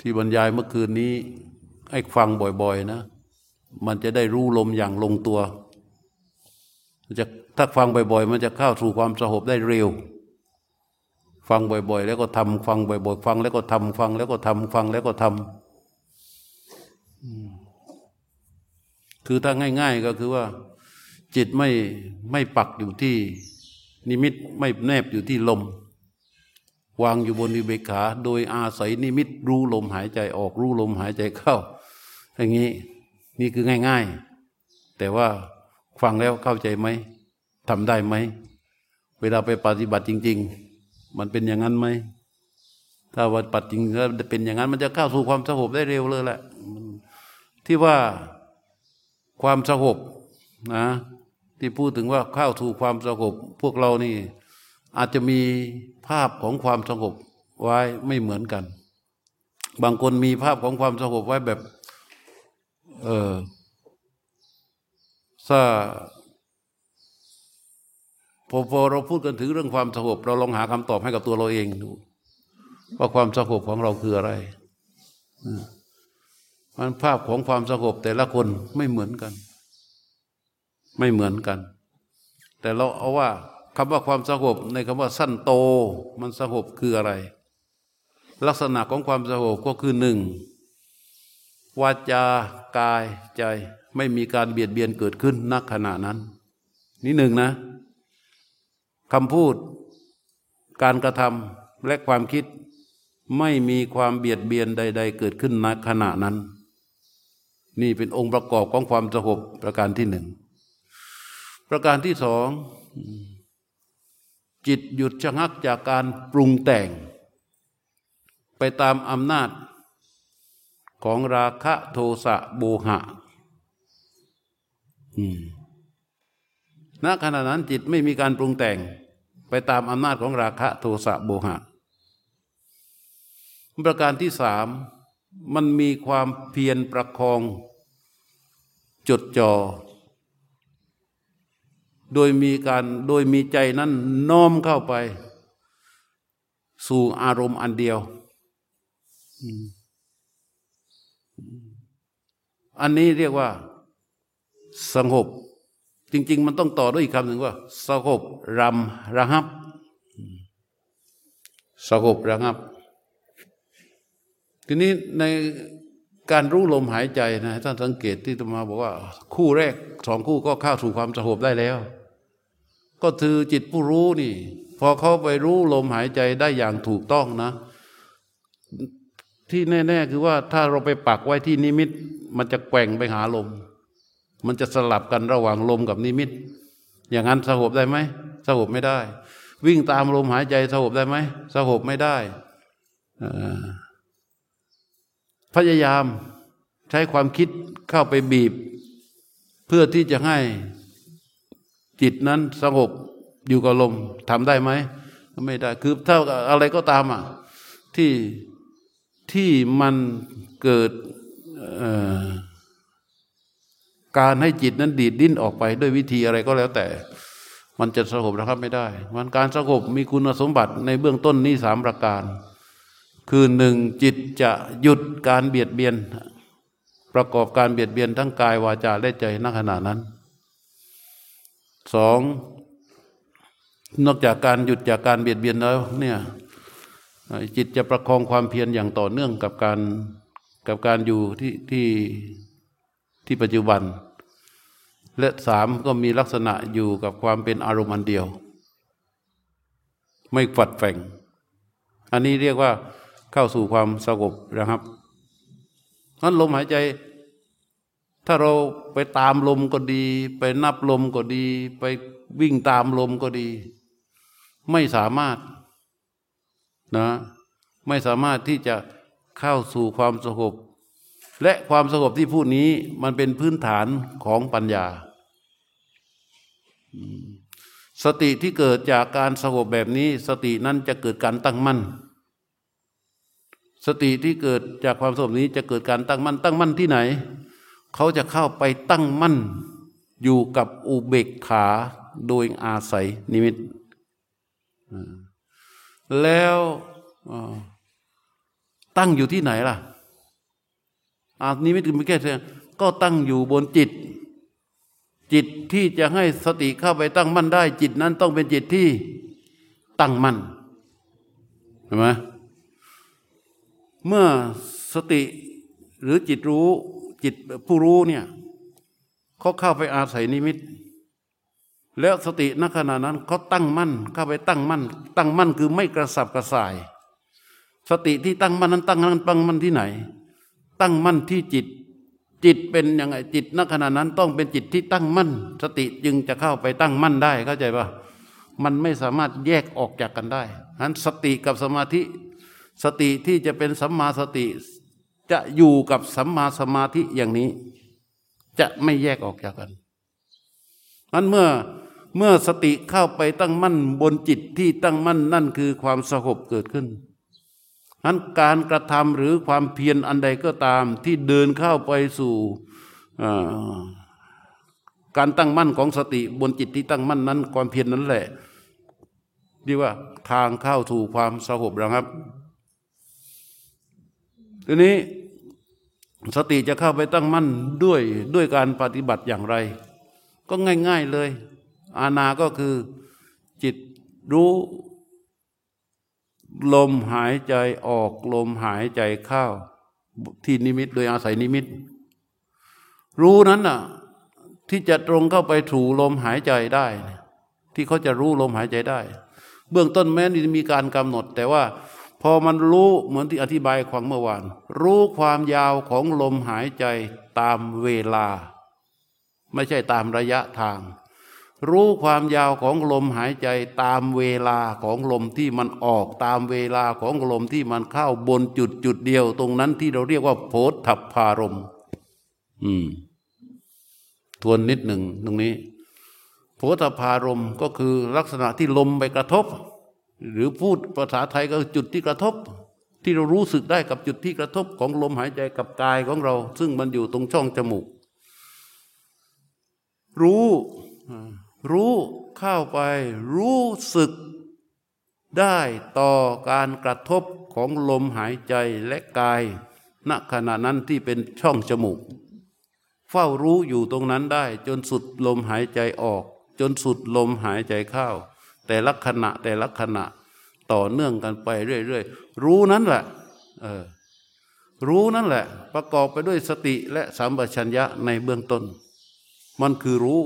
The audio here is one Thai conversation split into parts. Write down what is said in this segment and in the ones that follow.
ที่บรรยายเมื่อคืนนี้ให้ฟังบ่อย ๆ นะ มันจะได้รู้ลมอย่างลงตัวจะถ้าฟังบ่อย ๆ มันจะเข้าสู่ความสงบได้เร็ว ฟังบ่อย ๆ แล้วก็ทำฟังบ่อย ๆ ฟังแล้วก็ทำฟังแล้วก็ทำฟังแล้วก็ทำคือถ้าง่าย ๆ ก็คือว่า จิตไม่ไม่ปักอยู่ที่นิมิตไม่แนบอยู่ที่ลม วางอยู่บนอิเบกขา โดยอาศัยนิมิตรู้ลมหายใจออกรู้ลมหายใจเข้า อย่างนี้นี่คือง่าย ๆ แต่ว่าฟังแล้วเข้าใจไหมทำได้ไหม เวลาไปปฏิบัติจริง ๆ มันเป็นอย่างนั้นไหม ถ้าว่าปฏิจริงถ้าเป็นอย่างนั้นมันจะเข้าสู่ความสงบได้เร็วเลยแหละ ที่ว่าความสงบนะที่พูดถึงว่าเข้าสู่ความสงบพวกเรานี่อาจจะมี ภาพของความสงบไว้ไม่เหมือนกัน บางคนมีภาพของความสงบไว้แบบ เออถ้าพอพอเราพูดกันถึงเรื่องความสงบเราลองหาคำตอบให้กับตัวเราเองดูว่าความสงบของเราคืออะไรมันภาพของความสงบแต่ละคนไม่เหมือนกัน ไม่เหมือนกัน แต่เราเอาว่า คำว่าความสงบในคำว่าสั้นโต มันสงบคืออะไร ลักษณะของความสงบก็คือหนึ่งวาจากายใจไม่มีการเบียดเบียนเกิดขึ้นนักขณะนั้น นี่หนึ่งนะคำพูด การกระทำและความคิดไม่มีความเบียดเบียนใด ๆ เกิดขึ้นณขณะนั้น นี่เป็นองค์ประกอบของความสงบประการที่หนึ่งประการที่สอง จิตหยุดชะงักจากการปรุงแต่ง ไปตามอำนาจของราคะโทสะโบหะณขณะนั้นจิตไม่มีการปรุงแต่ง ไปตามอำนาจของราคะโทสะโบหะ ประการที่สามมันมีความเพียรประคอง จดจอ่อ โดยมีการโดยมีใจนั้นน้อมเข้าไป สู่อารมณ์อันเดียว อันนี้เรียกว่า สงบ จริง ๆ มันต้องต่อด้วยอีกคำหนึ่งว่า สงบรำระงับ สงบระงับ ทีนี้ในการรู้ลมหายใจนะท่านสังเกตที่ตมาบอกว่า คู่แรกสองคู่ก็เข้าสู่ความสงบได้แล้ว ก็คือจิตผู้รู้นี่ พอเขาไปรู้ลมหายใจได้อย่างถูกต้องนะ ที่แน่ ๆ คือว่าถ้าเราไปปักไว้ที่นิมิต มันจะแกว่งไปหาลม มันจะสลับกันระหว่างลมกับนิมิต อย่างนั้นสงบได้ไหมสงบไม่ได้ วิ่งตามลมหายใจสงบได้ไหมสงบไม่ได้พยายามใช้ความคิดเข้าไปบีบ เพื่อที่จะให้ จิตนั้นสงบอยู่กับลมทำได้ไหมไม่ได้คือถ้าอะไรก็ตามอะที่ที่มันเกิดการให้จิตนั้นดีดดิ้นออกไปด้วยวิธีอะไรก็แล้วแต่ มันจะสงบนะครับไม่ได้ มันการสงบมีคุณสมบัติในเบื้องต้นนี้สามประการ คือหนึ่งจิตจะหยุดการเบียดเบียน ประกอบการเบียดเบียนทั้งกายวาจาและใจณขณะนั้น สองนอกจากการหยุดจากการเบียดเบียนแล้วเนี่ยจิตจะประคองความเพียรอย่างต่อเนื่องกับการกับการอยู่ที่ที่ที่ปัจจุบัน และสามก็มีลักษณะอยู่กับความเป็นอารมณ์อันเดียว ไม่ฝัดแฝงอันนี้เรียกว่าเข้าสู่ความสงบนะครับนั้นลมหายใจ ถ้าเราไปตามลมก็ดี ไปนับลมก็ดี ไปวิ่งตามลมก็ดี ไม่สามารถนะไม่สามารถที่จะเข้าสู่ความสงบและความสงบที่พูดนี้มันเป็นพื้นฐานของปัญญา สติที่เกิดจากการสงบแบบนี้ สตินั้นจะเกิดการตั้งมั่น สติที่เกิดจากความสงบนี้จะเกิดการตั้งมั่น ตั้งมั่นที่ไหน เขาจะเข้าไปตั้งมั่นอยู่กับอุเบกขาโดยอาศัยนิมิตตตั้งอยู่ที่ไหนล่ะ อานิมิตไม่แค่เก็ตั้งอยู่บนจิต จิตที่จะให้สติเข้าไปตั้งมั่นได้ จิตนั้นต้องเป็นจิตที่ตั้งมั่นเห็นไหมเมื่อสติหรือจิตรู้ จิตผู้รู้เนี่ยเขาเข้าไปอาศัยนิมิต แล้วสติณขณะนั้นเขาตั้งมั่นเข้าไปตั้งมั่น ตั้งมั่นคือไม่กระสับกระส่าย สติที่ตั้งมั่นนั้นตั้งมั่นตั้งมั่นที่ไหน ตั้งมั่นที่จิต จิตเป็นยังไงจิตณขณะนั้นต้องเป็นจิตที่ตั้งมั่น สติจึงจะเข้าไปตั้งมั่นได้เข้าใจปะมันไม่สามารถแยกออกจากกันได้ฉะนั้นสติกับสมาธิ สติที่จะเป็นสัมมาสติ จะอยู่กับสัมมาสมาธิอย่างนี้ จะไม่แยกออกจากกันนั้นเมื่อเมื่อสติเข้าไปตั้งมั่นบนจิตที่ตั้งมั่นนั่นคือความสงบเกิดขึ้นนั้นการกระทำหรือความเพียรอันใดก็ตามที่เดินเข้าไปสู่การตั้งมั่นของสติบนจิตที่ตั้งมั่นนั้น ความเพียรนนั้นแหละดีว่าทางเข้าถูกความสงบนะครับทีนี้ สติจะเข้าไปตั้งมั่นด้วยด้วยการปฏิบัติอย่างไร ก็ง่าย ๆเลย อาณาก็คือจิตรู้ลมหายใจออกลมหายใจเข้าที่นิมิตโดยอาศัยนิมิต รู้นั้นน่ะ ที่จะตรงเข้าไปถูลมหายใจได้ ที่เขาจะรู้ลมหายใจได้ เบื้องต้นแม้จะมีการกำหนด แต่ว่า พอมันรู้เหมือนที่อธิบายความเมื่อวาน รู้ความยาวของลมหายใจตามเวลา ไม่ใช่ตามระยะทาง รู้ความยาวของลมหายใจตามเวลาของลมที่มันออกตามเวลาของลมที่มันเข้าบนจุดจุดเดียว ตรงนั้นที่เราเรียกว่าโพธัพพารมอืม ทวนนิดหนึ่งตรงนี้โพธพพารมก็คือลักษณะที่ลมไปกระทบ หรือพูดภาษาไทยก็จุดที่กระทบ ที่เรารู้สึกได้กับจุดที่กระทบของลมหายใจกับกายของเรา ซึ่งมันอยู่ตรงช่องจมูก รู้รู้เข้าไปรู้สึกได้ต่อการกระทบของลมหายใจและกาย ณขณะนั้นที่เป็นช่องจมูก เฝ้ารู้อยู่ตรงนั้นได้จนสุดลมหายใจออก จนสุดลมหายใจเข้า แต่ละขณะแต่ละขณะต่อเนื่องกันไปเรื่อยๆ รู้นั้นแหละเออรู้นั่นแหละ ประกอบไปด้วยสติและสัมปชัญญะในเบื้องต้น มันคือรู้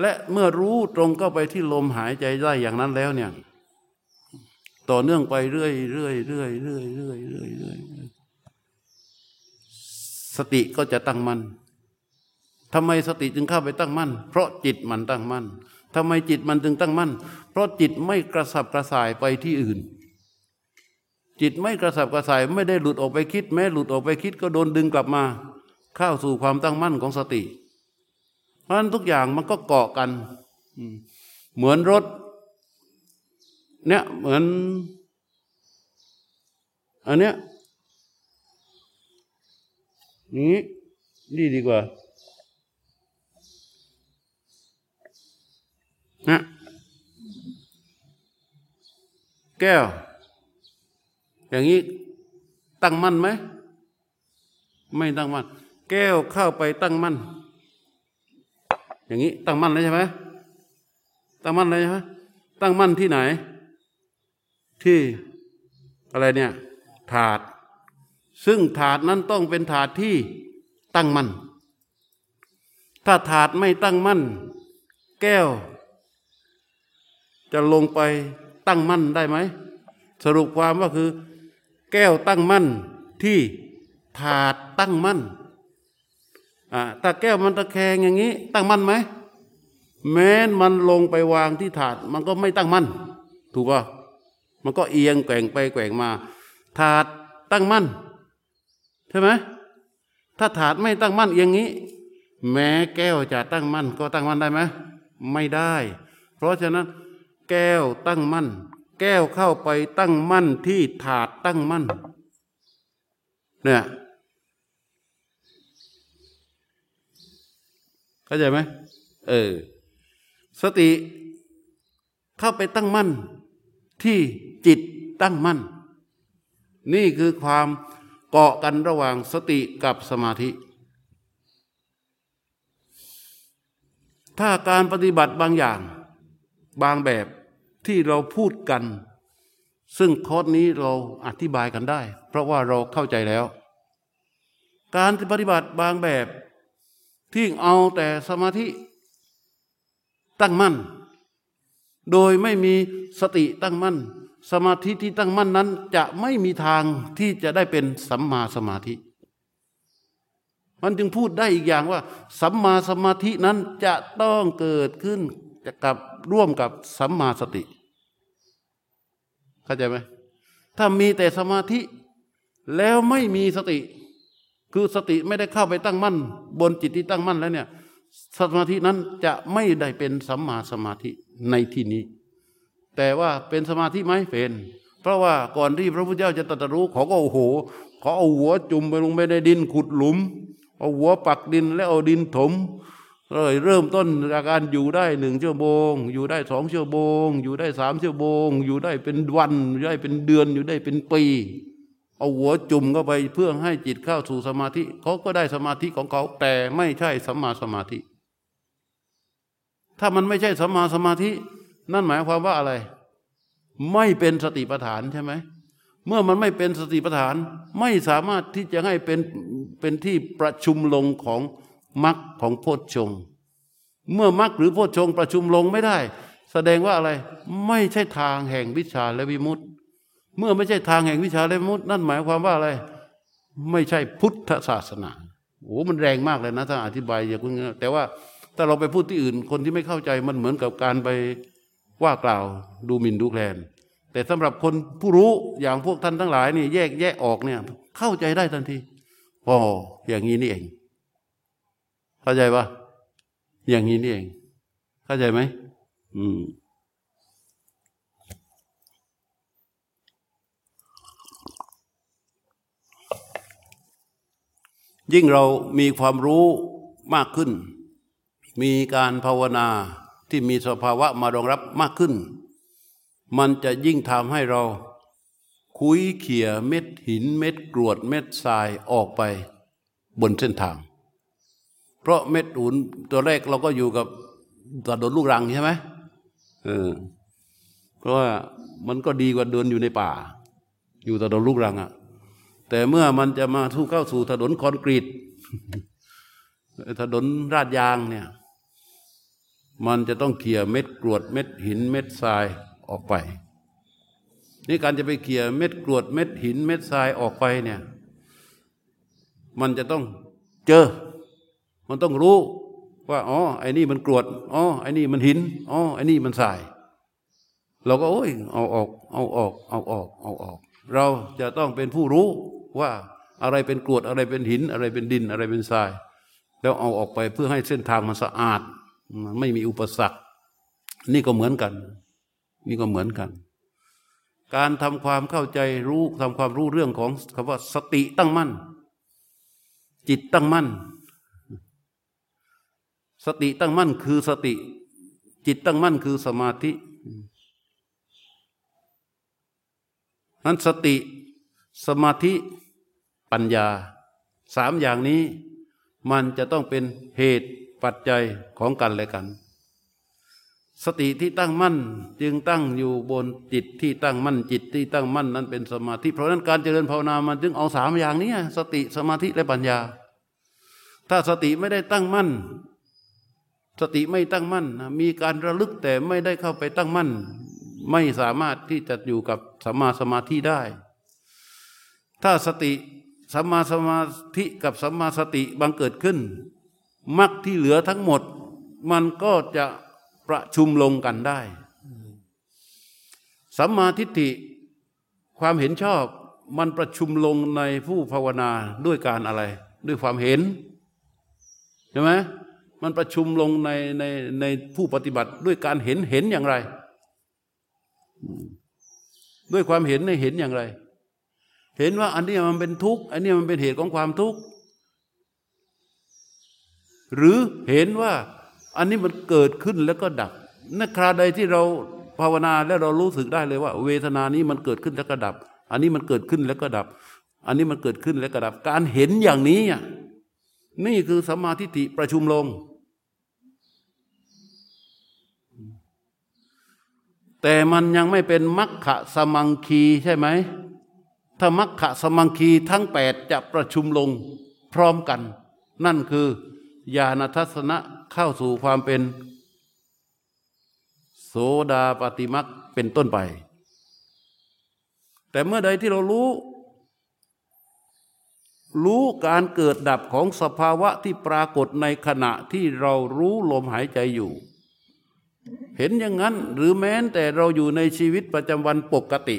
และเมื่อรู้ตรงเข้าไปที่ลมหายใจได้อย่างนั้นแล้วเนี่ย ต่อเนื่องไปเรื่อยเรื่อยเรื่อยเรื่อยเรื่อยเรื่อยเรื่อยสติก็จะตั้งมัน่นทำไมสติจึงเข้าไปตั้งมั่นเพราะจิตมันตั้งมั่น ทำไมจิตมันถึงตั้งมั่น เพราะจิตไม่กระสับกระส่ายไปที่อื่น จิตไม่กระสับกระส่ายไม่ได้หลุดออกไปคิด แม้หลุดออกไปคิดก็โดนดึงกลับมา เข้าสู่ความตั้งมั่นของสติ เพราะฉะนั้นทุกอย่างมันก็เกาะกัน เหมือนรถ เนี่ยเหมือนอันเนี้ยนี้นี่ดีกว่า นะแก้ว อย่างนี้ตั้งมั่นไหม ไม่ตั้งมั่น แก้วเข้าไปตั้งมั่น อย่างนี้ตั้งมั่นเลยใช่ไหมตั้งมั่นเลยใช่ไหมตั้งมั่นที่ไหน ที่อะไรเนี่ย ถาด ซึ่งถาดนั้นต้องเป็นถาดที่ตั้งมั่น ถ้าถาดไม่ตั้งมั่น แก้ว จะลงไปตั้งมั่นได้ไหม สรุปความว่าคือ แก้วตั้งมั่นที่ถาดตั้งมั่นอ่าถ้าแก้วมันตะแคงอย่างนี้ ตั้งมั่นไหมแม้นมันลงไปวางที่ถาด มันก็ไม่ตั้งมั่น ถูกป่ะมันก็เอียงแกว่งไปแกว่งมา ถาดตั้งมั่นใช่ไหมถ้าถาดไม่ตั้งมั่นอย่างนี้ แม้แก้วจะตั้งมั่น ก็ตั้งมั่นได้ไหมไม่ได้ เพราะฉะนั้น แก้วตั้งมั่น แก้วเข้าไปตั้งมั่นที่ถาดตั้งมั่น เนี่ยเข้าใจไหมเออ สติเข้าไปตั้งมั่น ที่จิตตั้งมั่น นี่คือความเกาะกันระหว่างสติกับสมาธิถ้าการปฏิบัติบางอย่าง บางแบบที่เราพูดกัน ซึ่งคอร์สนี้เราอธิบายกันได้ เพราะว่าเราเข้าใจแล้ว การปฏิบัติบางแบบที่เอาแต่สมาธิตั้งมั่น โดยไม่มีสติตั้งมั่น สมาธิที่ตั้งมั่นนั้น จะไม่มีทางที่จะได้เป็นสัมมาสมาธิ มันจึงพูดได้อีกอย่างว่า สัมมาสมาธินั้นจะต้องเกิดขึ้น กับร่วมกับสัมมาสติ เข้าใจไหมถ้ามีแต่สมาธิแล้วไม่มีสติ คือสติไม่ได้เข้าไปตั้งมั่น บนจิตที่ตั้งมั่นแล้วเนี่ยสมาธินั้นจะไม่ได้เป็นสัมมาสมาธิในที่นี้ แต่ว่าเป็นสมาธิไหมเป็น เพราะว่าก่อนที่พระพุทธเจ้าจะตรัสรู้เขาก็โอ้โหเขาเอาหัวจุ่มไปลงไปในดินขุดหลุม เอาหัวปักดินแล้วเอาดินถม เลยเริ่มต้นจากการอยู่ได้หนึ่งชั่วโมง อยู่ได้สองชั่วโมง อยู่ได้สามชั่วโมง อยู่ได้เป็นวัน อยู่ได้เป็นเดือน อยู่ได้เป็นปี เอาหัวจุ่มเข้าไปเพื่อให้จิตเข้าสู่สมาธิเขาก็ได้สมาธิของเขา แต่ไม่ใช่สัมมาสมาธิ ถ้ามันไม่ใช่สัมมาสมาธิ นั่นหมายความว่าอะไร ไม่เป็นสติปัฏฐานใช่ไหมเมื่อมันไม่เป็นสติปัฏฐานไม่สามารถที่จะให้เป็นเป็นที่ประชุมลงของ มรรคของโพชฌงเมื่อมรรคหรือโพชฌงประชุมลงไม่ได้ แสดงว่าอะไรไม่ใช่ทางแห่งวิชาและวิมุตติเมื่อไม่ใช่ทางแห่งวิชาและวิมุตตินั่นหมายความว่าอะไร ไม่ใช่พุทธศาสนาโอ้มันแรงมากเลยนะถ้าอธิบายอย่างนี้แต่ว่าถ้าเราไปพูดที่อื่นคนที่ไม่เข้าใจมันเหมือนกับการไปว่ากล่าวดูหมิ่นดูแคลน แต่สำหรับคนผู้รู้อย่างพวกท่านทั้งหลายนี่แยกแยกออกเนี่ยเข้าใจได้ทันทีอ๋ออย่างนี้นี่เอง เข้าใจปะอย่างนี้นี่เอง เข้าใจไหมอืมยิ่งเรามีความรู้มากขึ้น มีการภาวนาที่มีสภาวะมารองรับมากขึ้น มันจะยิ่งทำให้เรา คุยเขี่ยเม็ดหินเม็ดกรวดเม็ดทรายออกไปบนเส้นทาง เพราะเม็ดอุ่นตัวแรกเราก็อยู่กับถนนลูกรังใช่ไหมเออเพราะว่ามันก็ดีกว่าเดินอยู่ในป่า อยู่ถนนลูกรังอะ่ะแต่เมื่อมันจะมาทุเข้าสู่ถนนคอนกรีตถนนราดยางเนี่ย มันจะต้องเขี่ยเม็ดกรวดเม็ดหิน เม็ดทรายออกไปนี่การจะไปเขี่ยเม็ดกรวดเม็ดหิน เม็ดทรายออกไปเนี่ย มันจะต้องเจอ มันต้องรู้ว่าอ๋อไอ้นี่มันกรวดอ๋อไอ้นี่มันหินอ๋อไอ้นี่มันทราย เราก็โอ้ยเอาออก เอาออก เอาออกเอาออก เราจะต้องเป็นผู้รู้ว่าอะไรเป็นกรวดอะไรเป็นหิน อะไรเป็นดินอะไรเป็นทราย แล้วเอาออกไปเพื่อให้เส้นทางมันสะอาด ไม่มีอุปสรรค นี่ก็เหมือนกัน นี่ก็เหมือนกัน การทำความเข้าใจรู้ทำความรู้เรื่องของคำว่าสติตั้งมั่น จิตตั้งมั่น สติตั้งมั่นคือสติ จิตตั้งมั่นคือสมาธินั้นสติสมาธิปัญญาสามอย่างนี้ มันจะต้องเป็นเหตุปัจจัยของกันและกัน สติที่ตั้งมั่นจึงตั้งอยู่บนจิตที่ตั้งมั่นจิตที่ตั้งมั่นนั้นเป็นสมาธิ เพราะนั้นการเจริญภาวนามันจึงเอาสามอย่างนี้สติสมาธิและปัญญา ถ้าสติไม่ได้ตั้งมั่น สติไม่ตั้งมั่นมีการระลึกแต่ไม่ได้เข้าไปตั้งมั่น ไม่สามารถที่จะอยู่กับสัมมาสมาธิได้ ถ้าสติสัมมาสมาธิกับสัมมาสติบังเกิดขึ้นมรรคที่เหลือทั้งหมด มันก็จะประชุมลงกันได้สัมมาทิฏฐิความเห็นชอบมันประชุมลงในผู้ภาวนาด้วยการอะไร ด้วยความเห็นใช่ไหม มันประชุมลงในในในผู้ปฏิบัติด้วยการเห็นเห็นอย่างไร ด้วยความเห็นในเห็นอย่างไร เห็นว่าอันนี้มันเป็นทุกข์อันนี้มันเป็นเหตุของความทุกข์หรือเห็นว่าอันนี้มันเกิดขึ้นแล้วก็ดับนักคราใดที่เราภาวนาแล้วเรารู้สึกได้เลยว่า เวทนานี้มันเกิดขึ้นแล้วก็ดับ อันนี้มันเกิดขึ้นแล้วก็ดับ อันนี้มันเกิดขึ้นแล้วก็ดับ การเห็นอย่างนี้นี่คือสัมมาทิฏฐิประชุมลง แต่มันยังไม่เป็นมัคคะสมังคีใช่ไหม ถ้ามัคคะสมังคีทั้งแปดจะประชุมลงพร้อมกัน นั่นคือญาณทัศนะเข้าสู่ความเป็น โสดาปฏิมักเป็นต้นไป แต่เมื่อใดที่เรารู้ รู้การเกิดดับของสภาวะที่ปรากฏในขณะที่เรารู้ลมหายใจอยู่ เห็นอย่างนั้นหรือแม้แต่เราอยู่ในชีวิตประจำวันปกติ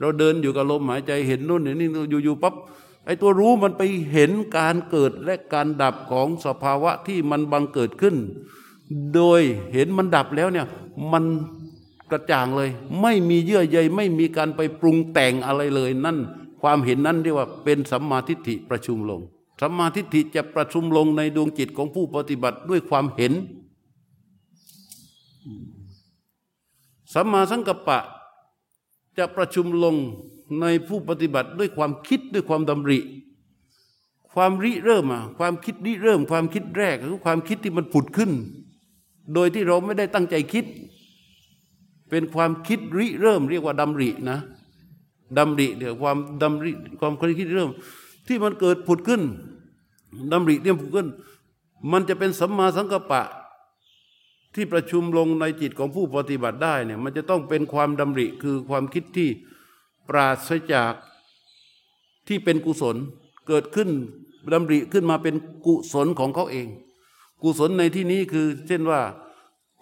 เราเดินอยู่กับลมหายใจเห็นนู่นเห็นนี่อยู่ๆปั๊บไอ้ตัวรู้มันไปเห็นการเกิดและการดับของสภาวะที่มันบังเกิดขึ้น โดยเห็นมันดับแล้วเนี่ยมันกระจ่างเลย ไม่มีเยื่อใยไม่มีการไปปรุงแต่งอะไรเลยนั่น ความเห็นนั้นเรียกว่าเป็นสัมมาทิฏฐิประชุมลงสัมมาทิฏฐิจะประชุมลงในดวงจิตของผู้ปฏิบัติด้วยความเห็น สัมมาสังกัปปะจะประชุมลงในผู้ปฏิบัติด้วยความคิดด้วยความดำริ ความริเริ่มอะความคิดริเริ่ม ความคิดแรกคือความคิดที่มันผุดขึ้น โดยที่เราไม่ได้ตั้งใจคิด เป็นความคิดริเริ่ม เรียกว่าดำรินะดำริเดี๋ยวความดำริความคิดเริ่ม ที่มันเกิดผุดขึ้นดำริที่ผุดขึ้น มันจะเป็นสัมมาสังกัปปะ ที่ประชุมลงในจิตของผู้ปฏิบัติได้เนี่ยมันจะต้องเป็นความดำริคือความคิดที่ปราศจากที่เป็นกุศลเกิดขึ้นดำริขึ้นมาเป็นกุศลของเขาเอง กุศลในที่นี้คือ เช่นว่า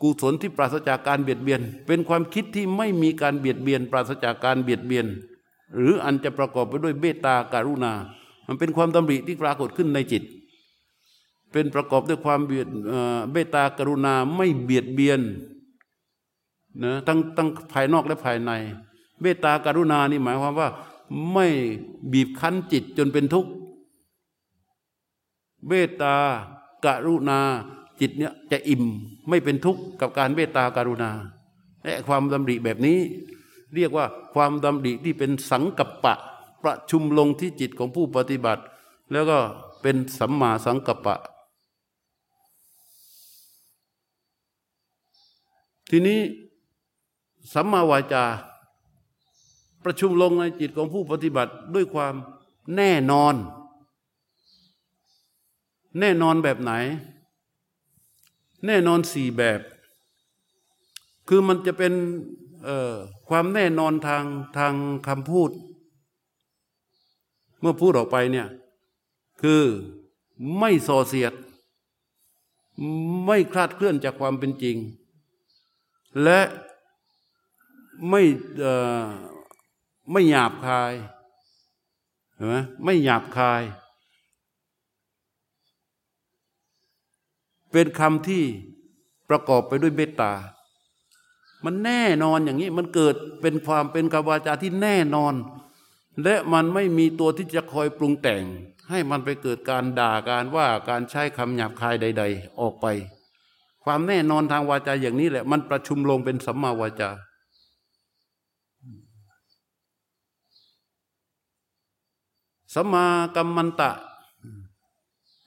กุศลที่ปราศจากการเบียดเบียน เป็นความคิดที่ไม่มีการเบียดเบียน ปราศจากการเบียดเบียน หรืออันจะประกอบไปด้วยเบตตาการุณา มันเป็นความดำริที่ปรากฏขึ้นในจิต เป็นประกอบด้วยความเบียดเบตากรุณาไม่เบียดเบียนนะทั้งทั้งภายนอกและภายในเมตาการุณานี่หมายความว่า ไม่บีบคั้นจิตจนเป็นทุกข์เมตาการุณาจิตเนี่ยจะอิ่มไม่เป็นทุกข์กับการเมตาการุณาและความดำริแบบนี้ เรียกว่าความดำริที่เป็นสังกัปปะ ประชุมลงที่จิตของผู้ปฏิบัติ แล้วก็เป็นสัมมาสังกัปปะ ทีนี้สัมมาวาจา ประชุมลงในจิตของผู้ปฏิบัติด้วยความแน่นอน แน่นอนแบบไหน แน่นอนสี่แบบ คือมันจะเป็นความแน่นอนทางทางคำพูด เมื่อพูดออกไปเนี่ย คือไม่ส่อเสียด ไม่คลาดเคลื่อนจากความเป็นจริง และไม่ไม่หยาบคายเห็นไหมไม่หยาบคาย เป็นคำที่ประกอบไปด้วยเมตตา มันแน่นอนอย่างนี้ มันเกิดเป็นความเป็นกวาจาที่แน่นอน และมันไม่มีตัวที่จะคอยปรุงแต่ง ให้มันไปเกิดการด่าการว่าการใช้คำหยาบคายใด ๆ ออกไป ความแน่นอนทางวาจาอย่างนี้แหละ มันประชุมลงเป็นสัมมาวาจา สัมากรรมันตะ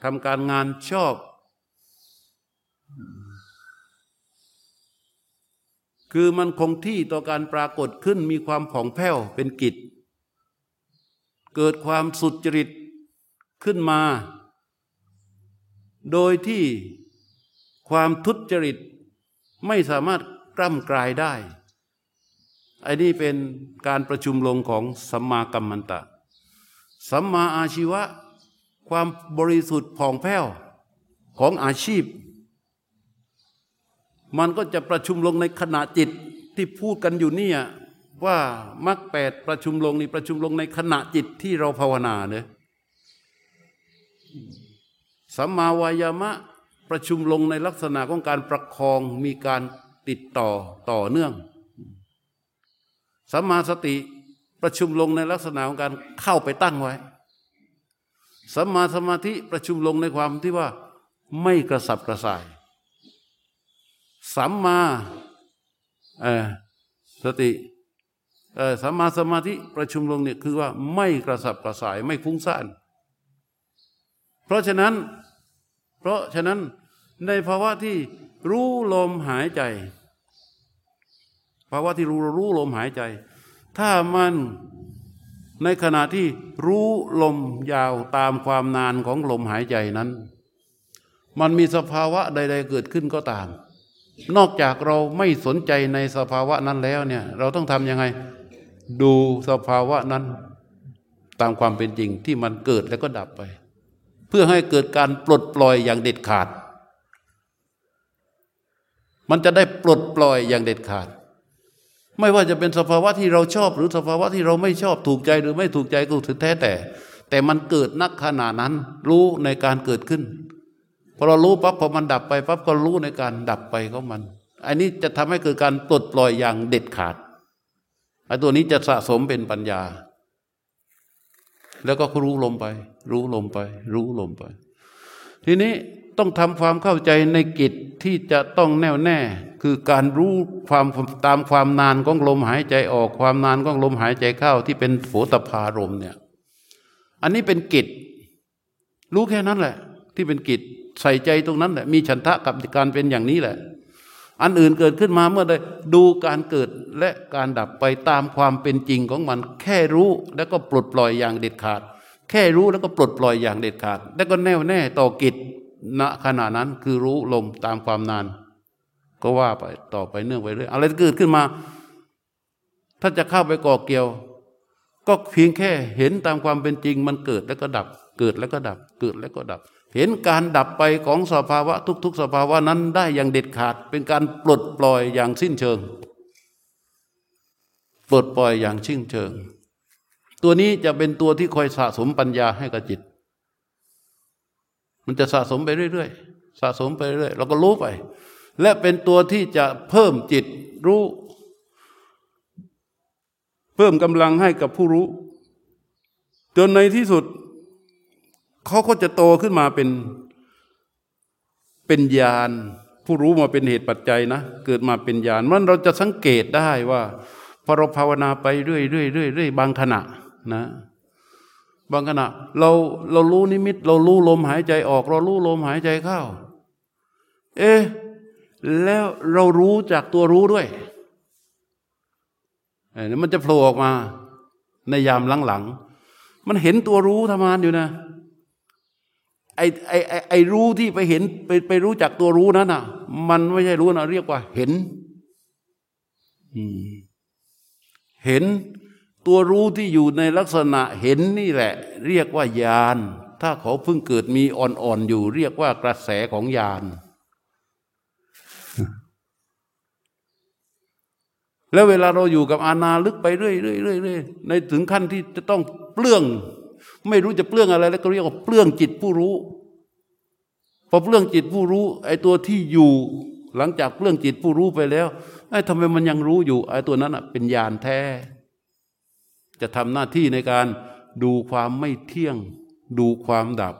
ทำการงานชอบ คือมันคงที่ต่อการปรากฏขึ้นมีความผ่องแผ้วเป็นกิจ เกิดความสุจริตขึ้นมา โดยที่ ความทุจริตไม่สามารถกล้ำกลายได้ไอ้นี่เป็นการประชุมลงของสัมมากัมมันตะ สัมมาอาชีวะ ความบริสุทธิ์ผ่องแผ้วของอาชีพ มันก็จะประชุมลงในขณะจิตที่พูดกันอยู่นี่ว่ามรรคแปดประชุมลงนี่ประชุมลงในขณะจิตที่เราภาวนาเนี่ยสัมมาวายามะ ประชุมลงในลักษณะของการประคองมีการติดต่อต่อเนื่องสัมมาสติประชุมลงในลักษณะของการเข้าไปตั้งไว้สัมมาสมาธิประชุมลงในความที่ว่าไม่กระสับกระส่ายสัมมาสติสัมมาสมาธิประชุมลงเนี่ยคือว่าไม่กระสับกระส่ายไม่ฟุ้งซ่าน เพราะฉะนั้น เพราะฉะนั้นในภาวะที่รู้ลมหายใจ ภาวะที่รู้รู้ลมหายใจ ถ้ามันในขณะที่รู้ลมยาวตามความนานของลมหายใจนั้น มันมีสภาวะใด ๆ เกิดขึ้นก็ตาม นอกจากเราไม่สนใจในสภาวะนั้นแล้วเนี่ยเราต้องทำยังไง ดูสภาวะนั้น ตามความเป็นจริงที่มันเกิดแล้วก็ดับไป เพื่อให้เกิดการปลดปล่อยอย่างเด็ดขาด มันจะได้ปลดปล่อยอย่างเด็ดขาด ไม่ว่าจะเป็นสภาวะที่เราชอบ หรือสภาวะที่เราไม่ชอบถูกใจหรือไม่ถูกใจก็ถือแท้แต่ แต่มันเกิดนักขณะนั้น รู้ในการเกิดขึ้นพอเรารู้ปั๊บพอมันดับไปปั๊บก็รู้ในการดับไปของมัน อันนี้จะทำให้เกิดการปลดปล่อยอย่างเด็ดขาดไอ้ตัวนี้จะสะสมเป็นปัญญา แล้วก็รู้ลมไป รู้ลมไป รู้ลมไป ทีนี้ต้องทำความเข้าใจในกิจที่จะต้องแน่วแน่ คือการรู้ความตามความนานของลมหายใจออกความนานของลมหายใจเข้าที่เป็นโผตพารมเนี่ย อันนี้เป็นกิจ รู้แค่นั้นแหละ ที่เป็นกิจใส่ใจตรงนั้นแหละ มีฉันทะกับการเป็นอย่างนี้แหละ อันอื่นเกิดขึ้นมาเมื่อใดดูการเกิดและการดับไปตามความเป็นจริงของมัน แค่รู้แล้วก็ปลดปล่อยอย่างเด็ดขาด แค่รู้แล้วก็ปลดปล่อยอย่างเด็ดขาด แล้วก็แน่วแน่ต่อกิจณขณะนั้นคือรู้ลมตามความนาน ก็ว่าไปต่อไปเนื่องไปเรื่อยอะไรเกิดขึ้นมา ถ้าจะเข้าไปก่อเกี่ยว ก็เพียงแค่เห็นตามความเป็นจริง มันเกิดแล้วก็ดับ เกิดแล้วก็ดับ เกิดแล้วก็ดับ เห็นการดับไปของสภาวะ ทุก ๆ สภาวะนั้นได้อย่างเด็ดขาด เป็นการปลดปล่อยอย่างสิ้นเชิงปลดปล่อยอย่างชิ้นเชิง ตัวนี้จะเป็นตัวที่คอยสะสมปัญญาให้กับจิต มันจะสะสมไปเรื่อยๆ สะสมไปเรื่อยๆเราก็รู้ไป และเป็นตัวที่จะเพิ่มจิตรู้ เพิ่มกำลังให้กับผู้รู้ จนในที่สุด เขาก็จะโตขึ้นมาเป็นเป็นญาณผู้รู้มาเป็นเหตุปัจจัยนะ เกิดมาเป็นญาณมันเราจะสังเกตได้ว่าพอเราภาวนาไปเรื่อยๆเรื่อยๆบางขณะ นะ บางขณะเราเรารู้นิมิต เรารู้ลมหายใจออก เรารู้ลมหายใจเข้า เอ๊ะแล้วเรารู้จากตัวรู้ด้วยนี่มันจะโผล่ออกมาในยามหลังๆ มันเห็นตัวรู้ทำงานอยู่นะไอไอไอไอรู้ที่ไปเห็นไปไปรู้จักตัวรู้นั้นอะ มันไม่ใช่รู้นะเรียกว่า เห็นเห็น ตัวรู้ที่อยู่ในลักษณะเห็นนี่แหละ เรียกว่าญาณถ้าเขาเพิ่งเกิดมีอ่อนๆอยู่ เรียกว่ากระแสของญาณแล้วเวลาเราอยู่กับอาณาลึกไปเรื่อยๆในถึงขั้นที่จะต้องเปลื้อง ไม่รู้จะเปลื้องอะไร แล้วก็เรียกว่าเปลื้องจิตผู้รู้พอเปลื้องจิตผู้รู้ ไอ้ตัวที่อยู่หลังจากเปลื้องจิตผู้รู้ไปแล้วไอ้ทำไมมันยังรู้อยู่ไอ้ตัวนั้นอะเป็นญาณแท้ จะทำหน้าที่ในการดูความไม่เที่ยง ดูความดับ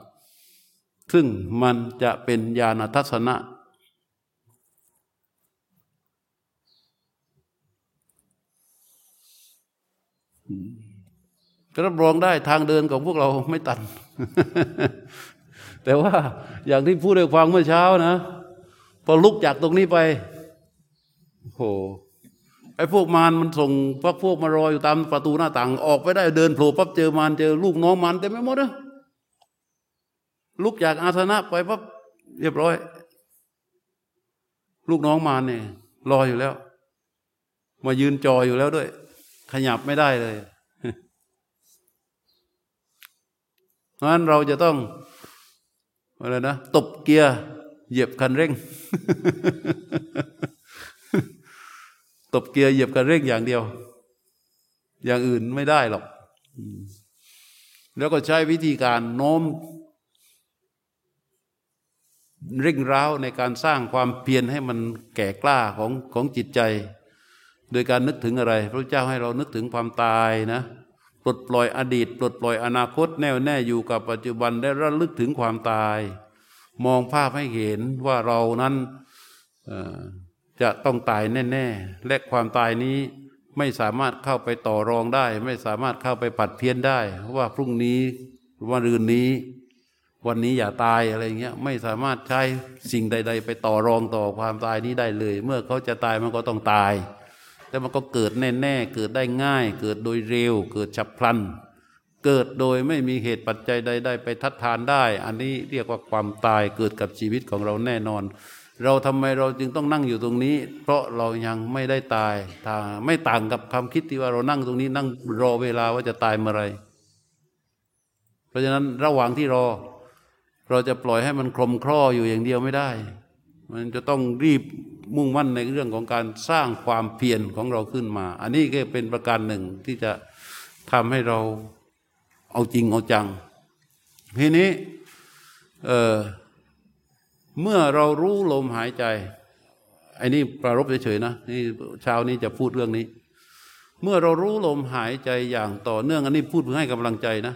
ซึ่งมันจะเป็นญาณทัศนะกรับรองได้ทางเดินของพวกเราไม่ตัน แต่ว่าอย่างที่พูดในความเมื่อเช้านะ พอลุกจากตรงนี้ไปโห ไอ้พวกมารมันส่งพวกพวกมารออยู่ตามประตูหน้าต่าง ออกไปได้เดินโผล่ปั๊บเจอมารเจอลูกน้องมารเต็มไปหมดนะลุกจากอาสนะไปปั๊บเรียบร้อย ลูกน้องมารเนี่ยรออยู่แล้ว มายืนจออยู่แล้วด้วย ขยับไม่ได้เลยเพราะฉะนั้นเราจะต้องอะไรนะตบเกียร์เหยียบคันเร่ง ตบเกียร์เหยียบกันเร่งอย่างเดียว อย่างอื่นไม่ได้หรอก แล้วก็ใช้วิธีการโน้มเร่งร้าวในการสร้างความเพียรให้มันแก่กล้าของของจิตใจ โดยการนึกถึงอะไร พระเจ้าให้เรานึกถึงความตายนะปลดปล่อยอดีต ปลดปล่อยอนาคต แน่วแน่อยู่กับปัจจุบันได้ระลึกถึงความตาย มองภาพให้เห็นว่าเรานั้น จะต้องตายแน่ๆและความตายนี้ไม่สามารถเข้าไปต่อรองได้ ไม่สามารถเข้าไปปัดเพี้ยนได้เพราะว่าพรุ่งนี้วันรืนนี้ วันนี้อย่าตายอะไรเงี้ยไม่สามารถใช้สิ่งใด ๆ ไปต่อรองต่อความตายนี้ได้เลย เมื่อเขาจะตายมันก็ต้องตาย แต่มันก็เกิดแน่ๆเกิดได้ง่าย เกิดโดยเร็ว เกิดฉับพลัน เกิดโดยไม่มีเหตุปัจจัยใด ๆ ไปทัดทานได้ อันนี้เรียกว่าความตายเกิดกับชีวิตของเราแน่นอน เราทำไมเราจึงต้องนั่งอยู่ตรงนี้ เพราะเรายังไม่ได้ตายถ้าไม่ต่างกับความคิดที่ว่าเรานั่งตรงนี้ นั่งรอเวลาว่าจะตายเมื่อไร เพราะฉะนั้นระหว่างที่รอ เราจะปล่อยให้มันคลมคลออยู่อย่างเดียวไม่ได้ มันจะต้องรีบมุ่งมั่นในเรื่องของการสร้างความเพียรของเราขึ้นมา อันนี้ก็เป็นประการหนึ่งที่จะทำให้เราเอาจริงเอาจังทีนี้ เเมื่อเรารู้ลมหายใจไอ้นี่ประรบเฉยๆนะนี่เช้านี้จะพูดเรื่องนี้ เมื่อเรารู้ลมหายใจอย่างต่อเนื่องอันนี้พูดเพื่อให้กำลังใจนะ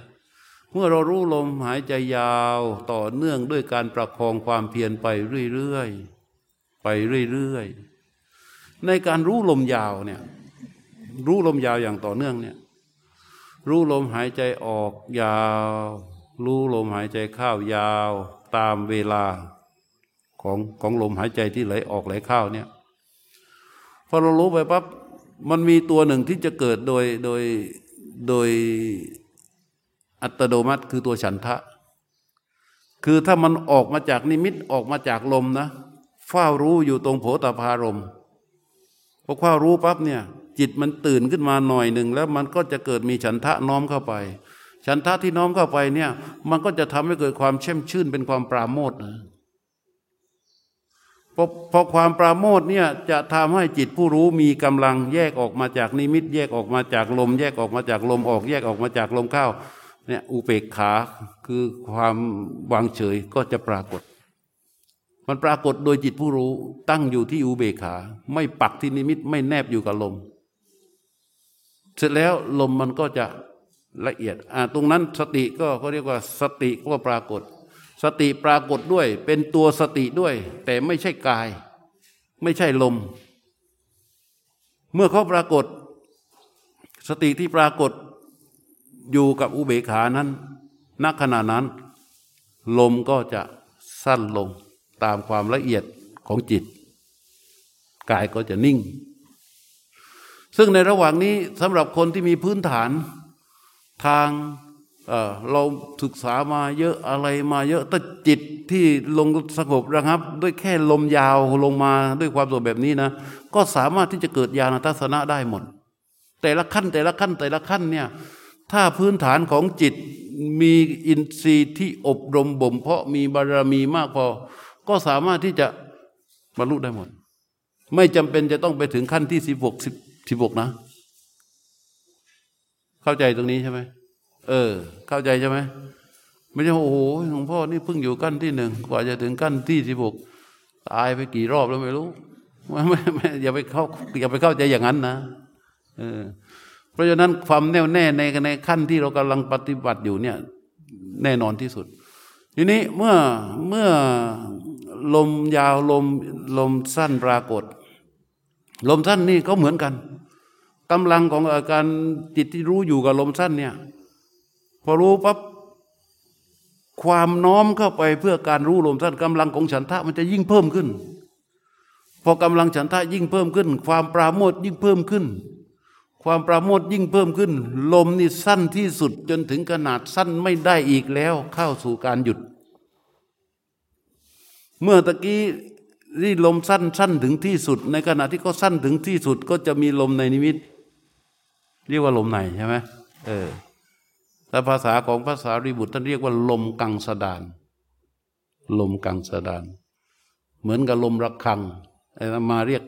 เมื่อเรารู้ลมหายใจยาวต่อเนื่องด้วยการประคองความเพียรไปเรื่อยๆไปเรื่อยๆในการรู้ลมยาวเนี่ยรู้ลมยาวอย่างต่อเนื่องเนี่ยรู้ลมหายใจออกยาว รู้ลมหายใจเข้ายาวตามเวลา ของของลมหายใจที่ไหลออกไหลเข้าเนี่ยพอเรารู้ไปปั๊บมันมีตัวหนึ่งที่จะเกิดโดยโดยโดยอัตโนมัติคือตัวฉันทะ คือถ้ามันออกมาจากนิมิตออกมาจากลมนะเฝ้ารู้อยู่ตรงโผตาพารมพอเฝ้ารู้ปั๊บเนี่ย จิตมันตื่นขึ้นมาหน่อยหนึ่งแล้วมันก็จะเกิดมีฉันทะน้อมเข้าไป ฉันทะที่น้อมเข้าไปเนี่ย มันก็จะทำให้เกิดความเช่มชื่นเป็นความปราโมทนะ พอพอความปราโมทเนี่ยจะทำให้จิตผู้รู้มีกำลังแยกออกมาจากนิมิต แยกออกมาจากลม แยกออกมาจากลมออก แยกออกมาจากลมเข้าเนี่ยอุเบกขาคือความวางเฉยก็จะปรากฏ มันปรากฏโดยจิตผู้รู้ตั้งอยู่ที่อุเบกขา ไม่ปักที่นิมิตไม่แนบอยู่กับลม เสร็จแล้วลมมันก็จะละเอียดอ่าตรงนั้นสติก็เขาเรียกว่าสติก็ปรากฏ สติปรากฏด้วย เป็นตัวสติด้วย แต่ไม่ใช่กาย ไม่ใช่ลม เมื่อเขาปรากฏ สติที่ปรากฏอยู่กับอุเบกขานั้นณขณะนั้น ลมก็จะสั้นลงตามความละเอียดของจิต กายก็จะนิ่ง ซึ่งในระหว่างนี้สำหรับคนที่มีพื้นฐานทาง เราศึกษามาเยอะอะไรมาเยอะแต่จิตที่ลงสงบระงับ ด้วยแค่ลมยาวลงมาด้วยความสงบแบบนี้นะ ก็สามารถที่จะเกิดญาณทัศนะได้หมด แต่ละขั้นแต่ละขั้นแต่ละขั้นเนี่ยถ้าพื้นฐานของจิตมีอินทรีย์ที่อบรมบ่มเพาะมีบารมีมากพอ ก็สามารถที่จะบรรลุได้หมด ไม่จำเป็นจะต้องไปถึงขั้นที่สิบหกสิบหกนะ เข้าใจตรงนี้ใช่ไหม เออ เข้าใจใช่ไหมไม่ใช่โอ้โหหลวงพ่อนี่เพิ่งอยู่กั้นที่หนึ่งกว่าจะถึงกั้นที่สิบหกตายไปกี่รอบแล้วไม่รู้ไม่ไม่อย่าไปเข้าอย่าไปเข้าใจอย่างนั้นนะเออเพราะฉะนั้นความแน่วแน่ในในขั้นที่เรากำลังปฏิบัติอยู่เนี่ย แน่นอนที่สุด ทีนี้เมื่อเมื่อลมยาวลมลมสั้นปรากฏ ลมสั้นนี่ก็เหมือนกันกำลังของอาการจิตที่รู้อยู่กับลมสั้นเนี่ย พอรู้ปั๊บความน้อมเข้าไปเพื่อการรู้ลมสั้นกำลังของฉันทะมันจะยิ่งเพิ่มขึ้น พอกำลังฉันทะยิ่งเพิ่มขึ้น ความปราโมทยิ่งเพิ่มขึ้น ความปราโมทยิ่งเพิ่มขึ้น ลมนี่สั้นที่สุดจนถึงขนาดสั้นไม่ได้อีกแล้ว เข้าสู่การหยุด เมื่อตะกี้นี่ลมสั้นสั้นถึงที่สุด ในขณะที่เขาสั้นถึงที่สุดก็จะมีลมในนิมิต เรียกว่าลมในใช่ไหมเออ แต่ภาษาของภาษาริบุตรท่านเรียกว่า ลมกังสดาน ลมกังสดาน เหมือนกับลมระฆังไอ้มาเรียก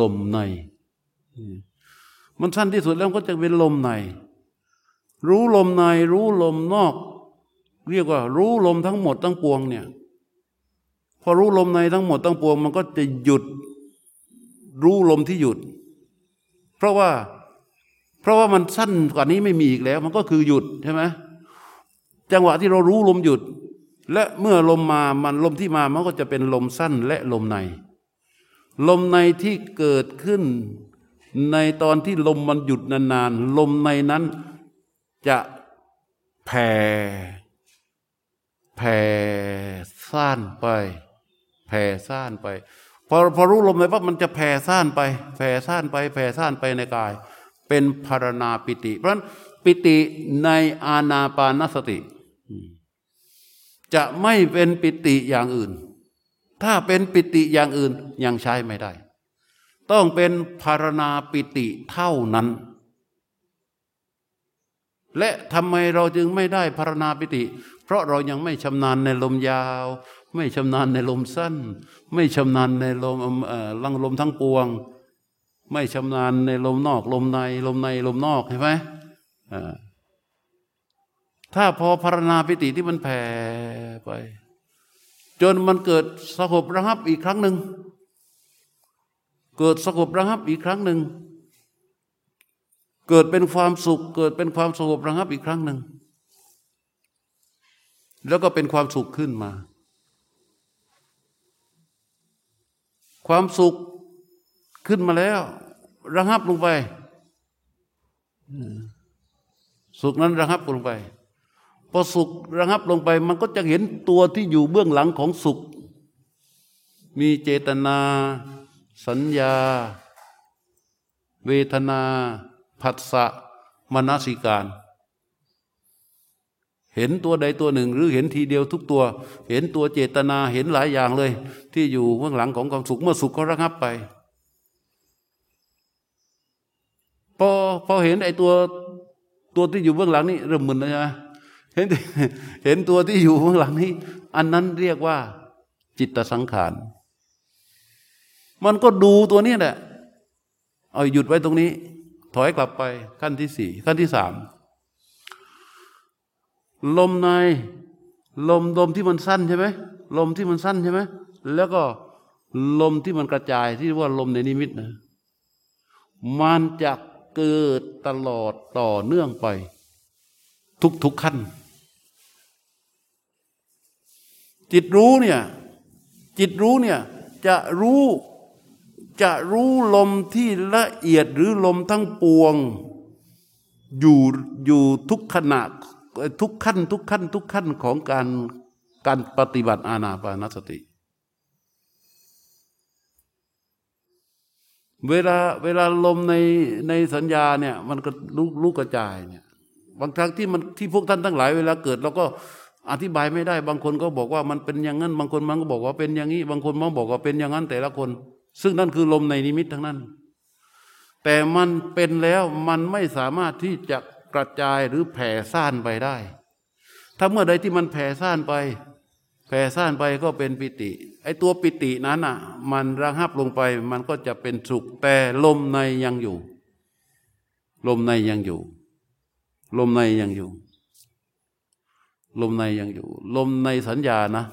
ลมใน มันสั้นที่สุดแล้วก็จะเป็นลมใน รู้ลมใน รู้ลมนอก เรียกว่า รู้ลมทั้งหมดทั้งปวงเนี่ยพอรู้ลมในทั้งหมดทั้งปวง มันก็จะหยุด รู้ลมที่หยุด เพราะว่า เพราะว่ามันสั้นกว่านี้ไม่มีอีกแล้ว มันก็คือหยุดใช่ไหมจังหวะที่เรารู้ลมหยุด และเมื่อลมมามันลมที่มามันก็จะเป็นลมสั้นและลมใน ลมในที่เกิดขึ้นในตอนที่ลมมันหยุดนานๆ ลมในนั้นจะแผ่แผ่ซ่านไป แผ่ซ่านไปพอพอรู้ลมเลยปั๊บมันจะแผ่ซ่านไป แผ่ซ่านไป แผ่ซ่านไปในกาย เป็นพารณาปิติ เพราะฉะนั้นปิติในอาณาปานสติ จะไม่เป็นปิติอย่างอื่น ถ้าเป็นปิติอย่างอื่นยังใช้ไม่ได้ ต้องเป็นพารณาปิติเท่านั้น และทำไมเราจึงไม่ได้พารณาปิติ เพราะเรายังไม่ชำนาญในลมยาว ไม่ชำนาญในลมสั้น ไม่ชำนาญในลมลังลมทั้งปวง ไม่ชำนาญในลมนอก ลมใน ลมในลมนอกเห็นไหมถ้าพอพารณาปิติที่มันแผ่ไป จนมันเกิดสงบระงับอีกครั้งหนึ่ง เกิดสงบระงับอีกครั้งหนึ่ง เกิดเป็นความสุข เกิดเป็นความสงบระงับอีกครั้งหนึ่ง แล้วก็เป็นความสุขขึ้นมา ความสุข ขึ้นมาแล้ว ระงับลงไป สุขนั้นระงับลงไป พอสุขระงับลงไป มันก็จะเห็นตัวที่อยู่เบื้องหลังของสุข มีเจตนา สัญญา เวทนา ผัสสะมนสิการเห็นตัวใดตัวหนึ่ง หรือเห็นทีเดียวทุกตัว เห็นตัวเจตนาเห็นหลายอย่างเลย ที่อยู่เบื้องหลังของความสุขเมื่อสุขก็ระงับไป พอพอเห็นไอ้ตัวตัวที่อยู่เบื้องหลังนี่เริ่มมึนแล้วใช่ไหมเห็นเห็นตัวที่อยู่เบื้องหลังนี้อันนั้นเรียกว่า จิตสังขาร มันก็ดูตัวนี้แหละเอาหยุดไว้ตรงนี้ ถอยกลับไปขั้นที่สี่ขั้นที่สามลมในลมลมที่มันสั้นใช่ไหมลมที่มันสั้นใช่ไหมแล้วก็ลมที่มันกระจายที่ว่าลมในนิมิตนะมันจะ เกิดตลอดต่อเนื่องไป ทุกทุกขั้น จิตรู้เนี่ยจิตรู้เนี่ยจะรู้จะรู้ลมที่ละเอียดหรือลมทั้งปวง อยู่อยู่ทุกขณะทุกขั้นทุกขั้น ทุกขั้นของการการปฏิบัติอาณาปานสติ เวลาเวลาลมในในสัญญาเนี่ยมันก็ลุกลุกกระจายเนี่ยบางครั้งที่มันที่พวกท่านทั้งหลายเวลาเกิดเราก็อธิบายไม่ได้ บางคนก็บอกว่ามันเป็นอย่างนั้น บางคนมันก็บอกว่าเป็นอย่างนี้ บางคนมันบอกว่าเป็นอย่างนั้นแต่ละคน ซึ่งนั่นคือลมในนิมิตทั้งนั้น แต่มันเป็นแล้วมันไม่สามารถที่จะกระจายหรือแผ่ซ่านไปได้ ถ้าเมื่อใดที่มันแผ่ซ่านไป แผ่ซ่านไปก็เป็นปิติ ไอตัวปิตินั้นอะ มันระหับลงไป มันก็จะเป็นสุข แต่ลมในยังอยู่ ลมในยังอยู่ ลมในยังอยู่ ลมในยังอยู่ ลมในสัญญานะ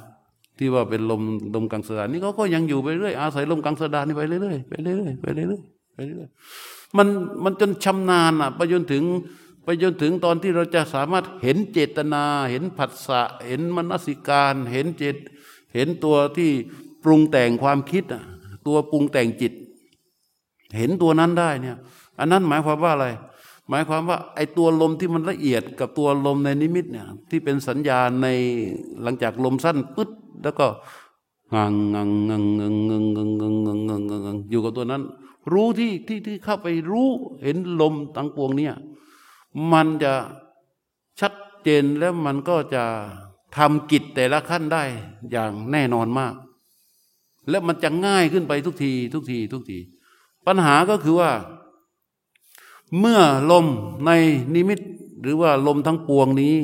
ที่ว่าเป็นลมลมกังสดานนี่เขาก็ยังอยู่ไปเรื่อยอาศัยลมกังสดานนี่ไปเรื่อยไปเรื่อยไปเรื่อยไปเรื่อยมันมันจนชำนาญอะไปจนถึง ไปจนถึงตอนที่เราจะสามารถเห็นเจตนา เห็นผัสสะเห็นมนสิการ เห็นเจต เห็นตัวที่ปรุงแต่งความคิดตัวปรุงแต่งจิต เห็นตัวนั้นได้เนี่ย อันนั้นหมายความว่าอะไร หมายความว่าไอ้ตัวลมที่มันละเอียดกับตัวลมในนิมิตเนี่ยที่เป็นสัญญาในหลังจากลมสั้นปึ๊ดแล้วก็งังงังงังงังงังงังงังงังงังงังอยู่กับตัวนั้น รู้ที่ที่ที่เข้าไปรู้เห็นลมตั้งปวงเนี่ย มันจะชัดเจนแล้วมันก็จะทำกิจแต่ละขั้นได้อย่างแน่นอนมาก แล้วมันจะง่ายขึ้นไปทุกที ทุกที ทุกที ปัญหาก็คือว่า เมื่อลมในนิมิตหรือว่าลมทั้งปวงนี้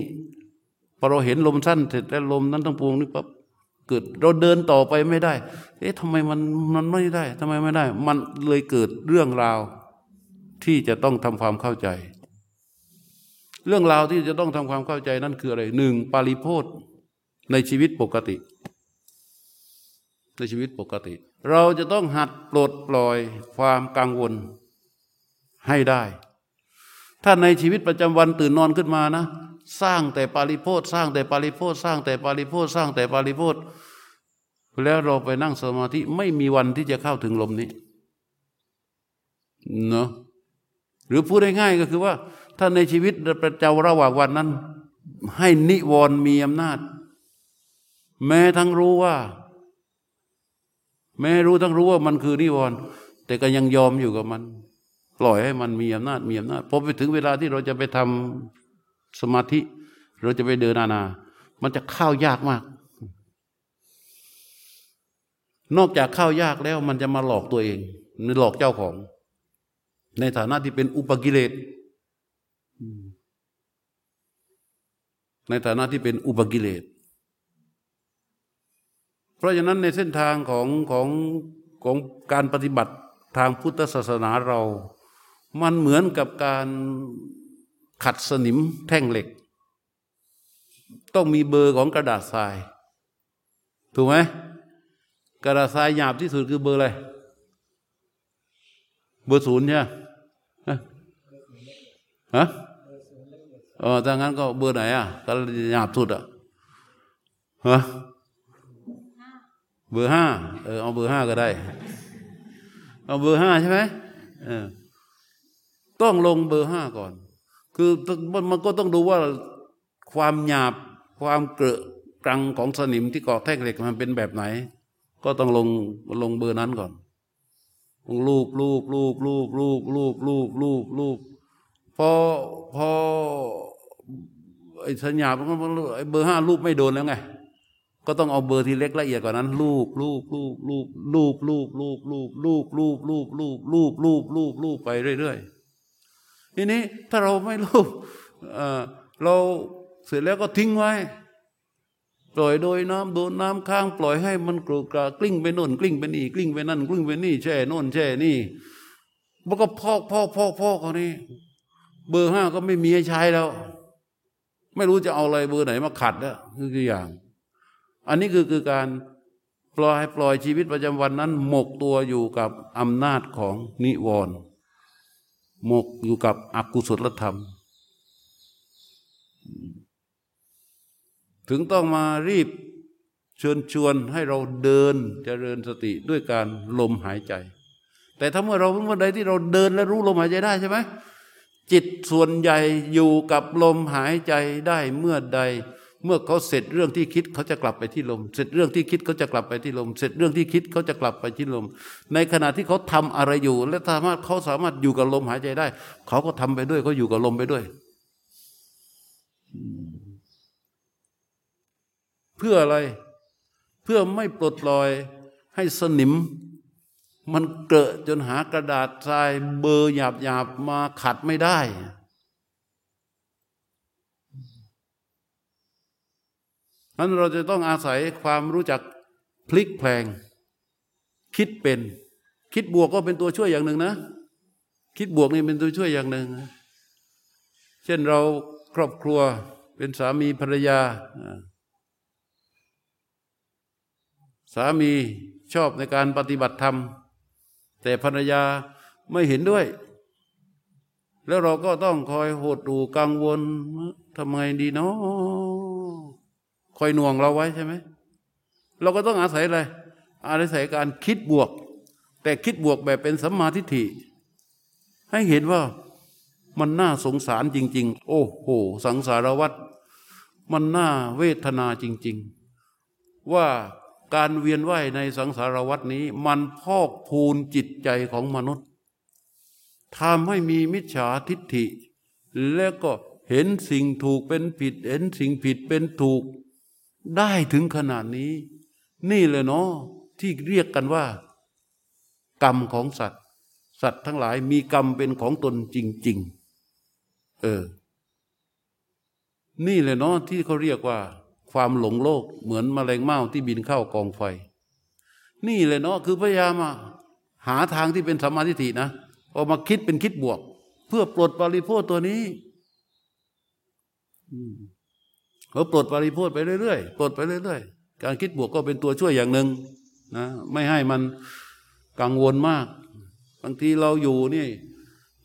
พอเราเห็นลมสั้นเสร็จแล้วลมนั้นทั้งปวงนี้ปั๊บเกิดเราเดินต่อไปไม่ได้ เอ๊ะทำไมมันมันไม่ได้ทำไมไม่ได้ มันเลยเกิดเรื่องราวที่จะต้องทำความเข้าใจ เรื่องราวที่จะต้องทำความเข้าใจนั่นคืออะไรหนึ่งปาริโพธในชีวิตปกติ ในชีวิตปกติ เราจะต้องหัดปลดปล่อยความกังวลให้ได้ ถ้าในชีวิตประจำวันตื่นนอนขึ้นมานะ สร้างแต่ปาริโพธสร้างแต่ปาริโพธสร้างแต่ปาริโพธสร้างแต่ปาริโพธแล้วเราไปนั่งสมาธิไม่มีวันที่จะเข้าถึงลมนี้เนาะหรือพูดง่ายๆก็คือว่า ถ้าในชีวิตประจาระหว่างวันนั้น ให้นิวรณ์มีอำนาจ แม้ทั้งรู้ว่า แม้รู้ทั้งรู้ว่ามันคือนิวรณ์แต่ก็ยังยอมอยู่กับมัน ปล่อยให้มันมีอำนาจมีอำนาจพอไปถึงเวลาที่เราจะไปทำสมาธิ เราจะไปเดินนานา มันจะเข้ายากมาก นอกจากเข้ายากแล้ว มันจะมาหลอกตัวเองมันหลอกเจ้าของ ในฐานะที่เป็นอุปกิเลส ในฐานะที่เป็นอุปกิเลส เพราะฉะนั้นในเส้นทางของของของการปฏิบัติทางพุทธศาสนาเรา มันเหมือนกับการขัดสนิมแท่งเหล็ก ต้องมีเบอร์ของกระดาษทราย ถูกไหมกระดาษทรายหยาบที่สุดคือเบอร์อะไร เบอร์ศูนย์ใช่ไหมฮะ เออถ้างั้นก็เบอร์ไหนอะก็หยาบสุดอะฮะเบอร์ห้าเออเอาเบอร์ห้าก็ได้ เอาเบอร์ห้าใช่ไหมเออต้องลงเบอร์ห้าก่อน คือมันก็ต้องดูว่าความหยาบความเกลอะกรังของสนิมที่เกาะแท่งเหล็กมันเป็นแบบไหน ก็ต้องลงลงเบอร์นั้นก่อนลูบลูบลูบลูบลูบลูบลูบลูบลูบพอพอ ไอ้สัญญาไอ้เบอร์ห้ารูปไม่โดนแล้วไง ก็ต้องเอาเบอร์ที่เล็กละเอียดกว่านั้นรูปรูปรูปรูปรูปรูปรูปรูปรูปรูปรูปรูปรูปรูปรูปรูปไปเรื่อยๆทีนี้ถ้าเราไม่รูปเราเสร็จแล้วก็ทิ้งไว้ ปล่อยโดยน้ำโดนน้ำค้าง ปล่อยให้มันกรุกระกลิ้งไปโน่นกลิ้งไปนี่กลิ้งไปนั่นกลิ้งไปนี่แช่โน่นแช่นี่มันก็พอกพอกพอกพอกเขานี่เบอร์ห้าก็ไม่มีให้ใช้แล้ว ไม่รู้จะเอาอะไรเบอร์ไหนมาขัดแล้วคืออย่าง อันนี้คือคือการปล่อยปล่อยชีวิตประจำวันนั้น หมกตัวอยู่กับอำนาจของนิวรณ์หมกอยู่กับอกุศลธรรม ถึงต้องมารีบเชิญชวนให้เราเดินเจริญสติด้วยการลมหายใจ แต่ถ้าเมื่อเราเมื่อใดที่เราเดินและรู้ลมหายใจได้ใช่ไหม จิตส่วนใหญ่อยู่กับลมหายใจได้เมื่อใด เมื่อเขาเสร็จเรื่องที่คิดเขาจะกลับไปที่ลม เสร็จเรื่องที่คิดเขาจะกลับไปที่ลม เสร็จเรื่องที่คิดเขาจะกลับไปที่ลม ในขณะที่เขาทำอะไรอยู่ และสามารถเขาสามารถอยู่กับลมหายใจได้ เขาก็ทำไปด้วยเขาอยู่กับลมไปด้วย เพื่ออะไร เพื่อไม่ปลดปล่อยให้สนิม มันเกอะจนหากระดาษทรายเบอร์หยาบหยาบมาขัดไม่ได้ นั้นเราจะต้องอาศัยความรู้จักพลิกแพลง คิดเป็น คิดบวกก็เป็นตัวช่วยอย่างหนึ่งนะ คิดบวกนี่เป็นตัวช่วยอย่างหนึ่ง เช่นเราครอบครัวเป็นสามีภรรยา สามีชอบในการปฏิบัติธรรม แต่ภรรยาไม่เห็นด้วย แล้วเราก็ต้องคอยโหดดูกังวลทำไงดีเนาะคอยหน่วงเราไว้ใช่ไหมเราก็ต้องอาศัยอะไรอาศัยการคิดบวก แต่คิดบวกแบบเป็นสัมมาทิฏฐิ ให้เห็นว่ามันน่าสงสารจริง ๆ โอ้โห สังสารวัตรมันน่าเวทนาจริง ๆ ว่า การเวียนว่ายในสังสารวัฏนี้ มันพอกพูนจิตใจของมนุษย์ทำให้มีมิจฉาทิฏฐิ แล้วก็เห็นสิ่งถูกเป็นผิด เห็นสิ่งผิดเป็นถูก ได้ถึงขนาดนี้ นี่เลยเนาะที่เรียกกันว่า กรรมของสัตว์ สัตว์ทั้งหลายมีกรรมเป็นของตนจริง ๆ เออ นี่เลยเนาะที่เขาเรียกว่า ความหลงโลกเหมือนมแมลงเม่าที่บินเข้ากองไฟ นี่เลยเนาะคือพยายามหาทางที่เป็นสมาธิฐินะออกมาคิดเป็นคิดบวก เพื่อปลดปริโพธตัวนี้เขาปลดปริโพธไปเรื่อยๆปลดไปเรื่อยๆ การคิดบวกก็เป็นตัวช่วยอย่างหนึ่งนะไม่ให้มันกังวลมาก บางทีเราอยู่นี่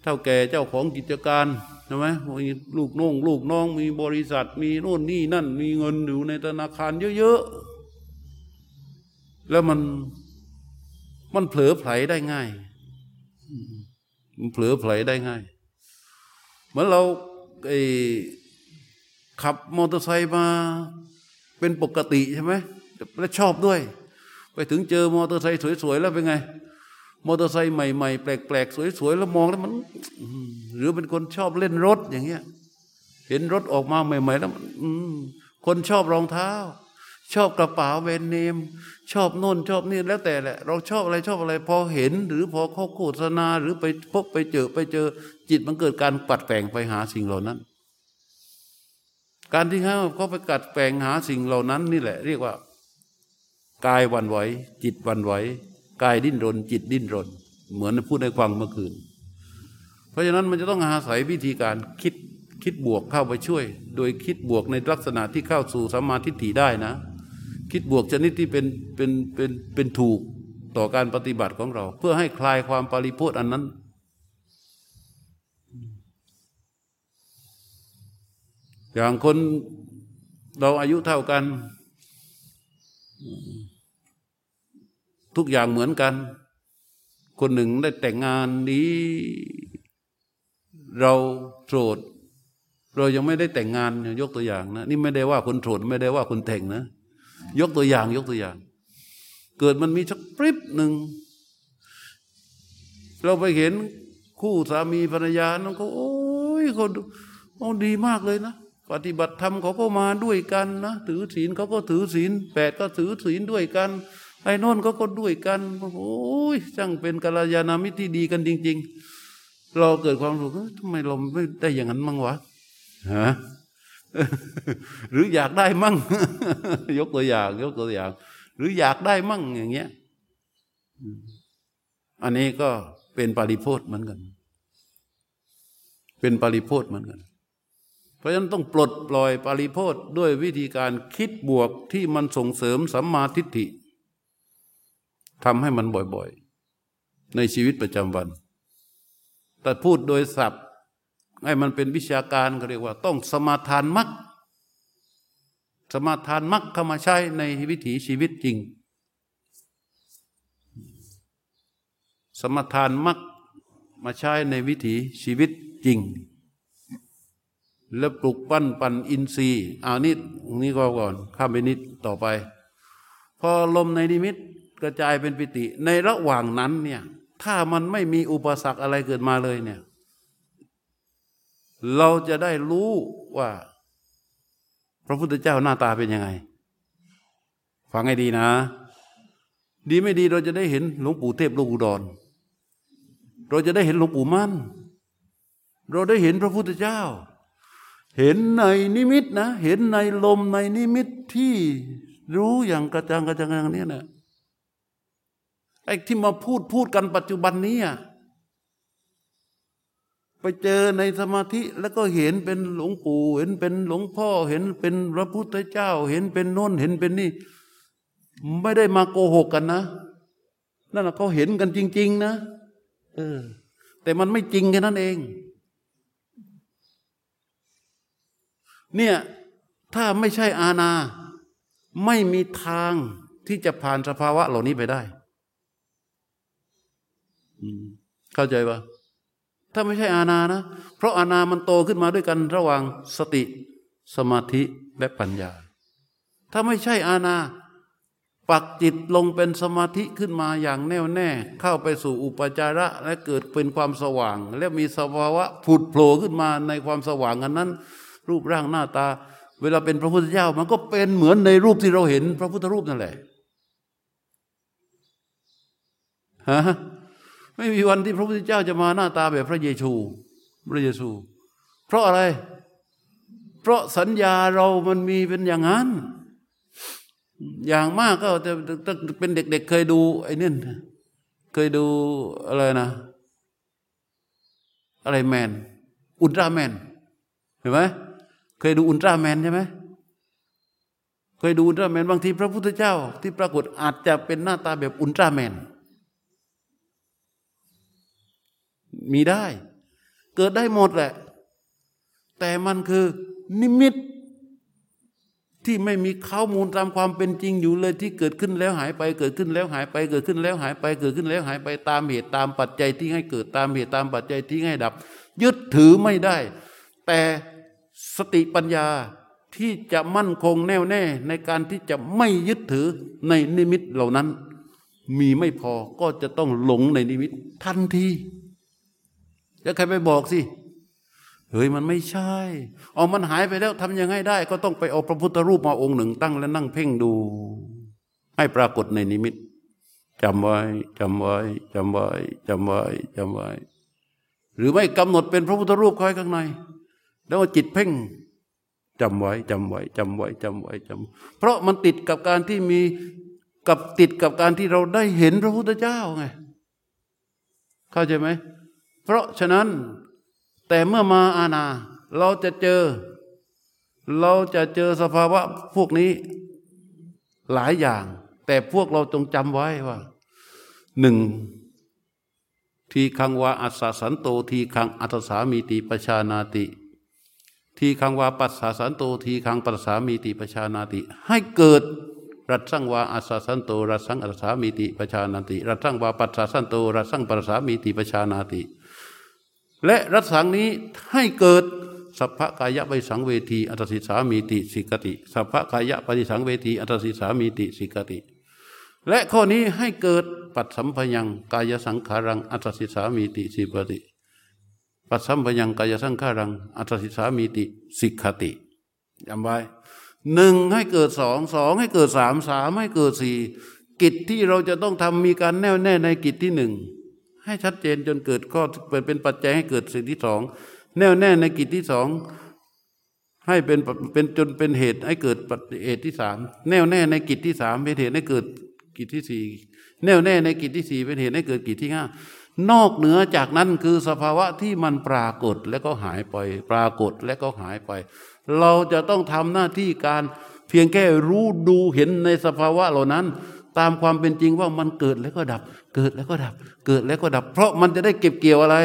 เท่าแก่เจ้าของกิจการใช่ไหมมีลูกน้องลูกน้องมีบริษัท มีโน่นนี่นั่น มีเงินอยู่ในธนาคารเยอะๆ แล้วมันมันเผลอไผลได้ง่าย มันเผลอไผลได้ง่าย เหมือนเราไอ้ขับมอเตอร์ไซค์มาเป็นปกติใช่ไหมและชอบด้วย ไปถึงเจอมอเตอร์ไซค์สวยๆแล้วเป็นไง มอเตอร์ไซค์ใหม่ๆ แปลกๆ สวยๆ แล้วมองแล้วมัน หรือเป็นคนชอบเล่นรถอย่างเงี้ย เห็นรถออกมาใหม่ ๆ แล้วคนชอบรองเท้า ชอบกระเป๋าแบรนด์เนม ชอบโน่นชอบนี่แล้วแต่แหละ เราชอบอะไรชอบอะไร พอเห็น หรือพอเขาโฆษณา หรือไปพบไปเจอไปเจอ จิตมันเกิดการปัดแปลงไปหาสิ่งเหล่านั้น การที่เขาเขาไปกัดแปลงหาสิ่งเหล่านั้น นี่แหละ เรียกว่ากายวันไหว จิตวันไหว กายดิ้นรน จิตดิ้นรน เหมือนพูดในฟังเมื่อคืน เพราะฉะนั้นมันจะต้องอาศัยวิธีการคิดคิดบวกเข้าไปช่วย โดยคิดบวกในลักษณะที่เข้าสู่สัมมาทิฏฐิได้นะ คิดบวกชนิดที่เป็นเป็นเป็นเป็นถูกต่อการปฏิบัติของเรา เพื่อให้คลายความปริโพธอันนั้น อย่างคนเราอายุเท่ากัน ทุกอย่างเหมือนกัน คนหนึ่งได้แต่งงานนี้ เราโสดเรายังไม่ได้แต่งงานยกตัวอย่างนะนี่ไม่ได้ว่าคนโสดไม่ได้ว่าคนแต่งนะ ยกตัวอย่างยกตัวอย่าง เกิดมันมีสักปริบหนึ่งเราไปเห็นคู่สามีภรรยาน้องเขาโอ้ยเขาดีมากเลยนะปฏิบัติธรรมเขาก็มาด้วยกันนะถือศีลเขาก็ถือศีลแปดก็ถือศีลด้วยกัน ไอ้นนเขาก็ด้วยกันโอ้ยช่างเป็นกัลยาณมิตรที่ดีกันจริง ๆ เราเกิดความรู้ทำไมเราไม่ได้อย่างนั้นมั่งวะฮะหรืออยากได้มั่ง ยกตัวอย่าง ยกตัวอย่าง หรืออยากได้มั่งอย่างเงี้ย อันนี้ก็เป็นปริโพธเหมือนกัน เป็นปริโพธเหมือนกัน เพราะฉะนั้นต้องปลดปล่อยปริโพธด้วยวิธีการคิดบวกที่มันส่งเสริมสัมมาทิฏฐิ ทำให้มันบ่อยๆ ในชีวิตประจำวัน แต่พูดโดยศัพท์ ให้มันเป็นวิชาการเขาเรียกว่า ต้องสมาทานมักสมาทานมักเข้ามาใช้ในวิถีชีวิตจริง สมาทานมักมาใช้ในวิถีชีวิตจริง แล้วปลุกปั้นปั่นอินทรีย์เอานิดนี้ก็ก่อน ข้ามไปนิดต่อไป พอลมในนิมิต กระจายเป็นปิติ ในระหว่างนั้นเนี่ย ถ้ามันไม่มีอุปสรรคอะไรเกิดมาเลยเนี่ย เราจะได้รู้ว่า พระพุทธเจ้าหน้าตาเป็นยังไง ฟังให้ดีนะ ดีไม่ดีเราจะได้เห็นหลวงปู่เทพลูกอุดรเราจะได้เห็นหลวงปู่มั่น เราได้เห็นพระพุทธเจ้า เห็นในนิมิตนะ เห็นในลมในนิมิตที่รู้อย่างกระจ่างกระจ่างอย่างนี้นะ ไอ้ที่มาพูดพูดกันปัจจุบันนี้ไปเจอในสมาธิแล้วก็เห็นเป็นหลวงปู่เห็นเป็นหลวงพ่อเห็นเป็นพระพุทธเจ้า เห็นเป็นโน้นเห็นเป็นนี่ ไม่ได้มาโกหกกันนะนั่นแหละเขาเห็นกันจริง ๆ นะเออ แต่มันไม่จริงแค่นั้นเอง เนี่ยถ้าไม่ใช่อาณาไม่มีทางที่จะผ่านสภาวะเหล่านี้ไปได้ เข้าใจปะถ้าไม่ใช่อาณานะ เพราะอาณามันโตขึ้นมาด้วยกันระหว่างสติ สมาธิและปัญญา ถ้าไม่ใช่อาณาปักจิตลงเป็นสมาธิขึ้นมาอย่างแน่วแน่ เข้าไปสู่อุปจาระและเกิดเป็นความสว่าง และมีสภาวะผุดโผล่ขึ้นมาในความสว่างอันนั้น รูปร่างหน้าตา เวลาเป็นพระพุทธเจ้ามันก็เป็นเหมือนในรูปที่เราเห็นพระพุทธรูปนั่นแหละฮะ ไม่มีวันที่พระพุทธเจ้าจะมาหน้าตาแบบพระเยซู พระเยซู เพราะอะไร เพราะสัญญาเรามันมีเป็นอย่างนั้น อย่างมากก็จะเป็นเด็กๆเเคยดูไอ้นี่เคยดูอะไรนะ อะไรแมน อุลตร้าแมน เห็นไหมเคยดูอุลตร้าแมนใช่ไหมเคยดูอุลตร้าแมนบางทีพระพุทธเจ้า ที่ปรากฏอาจจะเป็นหน้าตาแบบอุลตร้าแมน มีได้ เกิดได้หมดแหละ แต่มันคือนิมิต ที่ไม่มีข้อมูลตามความเป็นจริงอยู่เลยที่เกิดขึ้นแล้วหายไป เกิดขึ้นแล้วหายไป เกิดขึ้นแล้วหายไป เกิดขึ้นแล้วหายไปตามเหตุตามปัจจัยที่ให้เกิดตามเหตุตามปัจจัยที่ให้ดับ ยึดถือไม่ได้ แต่สติปัญญาที่จะมั่นคงแน่วแน่ในการที่จะไม่ยึดถือในนิมิตเหล่านั้น มีไม่พอก็จะต้องหลงในนิมิตทันที แล้วใครไปบอกสิเฮ้ยมันไม่ใช่เอามันหายไปแล้วทำยังไงได้ ก็ต้องไปเอาพระพุทธรูปมาองค์หนึ่งตั้งแล้วนั่งเพ่งดู ให้ปรากฏในนิมิตจำไว้จำไว้จำไว้จำไว้จำไว้ หรือไม่กำหนดเป็นพระพุทธรูปคอยข้างใน แล้วจิตเพ่งจำไว้จำไว้จำไว้จำไว้จำเพราะมันติดกับการที่มีกับติดกับการที่เราได้เห็นพระพุทธเจ้าไง เข้าใจไหม เพราะฉะนั้นแต่เมื่อมาอาณาเราจะเจอ เราจะเจอสภาวะพวกนี้หลายอย่าง แต่พวกเราจงจำไว้ว่าหนึ่งทีฆังวาอัสสะสันโตทีฆังอัสสะสามีติปชานาติ ทีฆังวาปัสสะสันโตทีฆังปัสสะสามีติปชานาติ ให้เกิดรัสสังวาอัสสะสันโตรัสสังอัสสะสามีติปชานาติ รัสสังวาปัสสะสันโตรัสสังปัสสะสามีติปชานาติ และรัสสังนี้ให้เกิดสัพพกายะปฏิสังเวทีอัสสะสิสสามีติสิกขติสัพพกายะปฏิสังเวทีอัสสะสิสสามีติสิกขติ และข้อนี้ให้เกิดปัตสัมพยังกายสังขารังอัตสิสามีติสิปติปัตสัมพยังกายสังขารังอัตสิสามีติสิกขติจำไว้หนึ่งให้เกิดสองสองให้เกิดสามสามให้เกิดสี่กิจที่เราจะต้องทำมีการแน่วแน่ในกิจที่หนึ่ง ให้ชัดเจนจนเกิดข้อเป็นปัจจัยให้เกิดสิ่งที่สองแน่วแน่ในกิจที่สองให้เป็นเป็นจนเป็นเหตุให้เกิดเหตุที่สามแน่วแน่ในกิจที่สามเป็นเหตุให้เกิดกิจที่สี่แน่วแน่ในกิจที่สี่เป็นเหตุให้เกิดกิจที่ห้านอกเหนือจากนั้นคือสภาวะที่มันปรากฏแล้วก็หายไป ปรากฏแล้วก็หายไป เราจะต้องทำหน้าที่การเพียงแค่รู้ดูเห็นในสภาวะเหล่านั้น ตามความเป็นจริงว่ามันเกิดแล้วก็ดับ เกิดแล้วก็ดับ เกิดแล้วก็ดับ เพราะมันจะได้เก็บเกี่ยวอะไร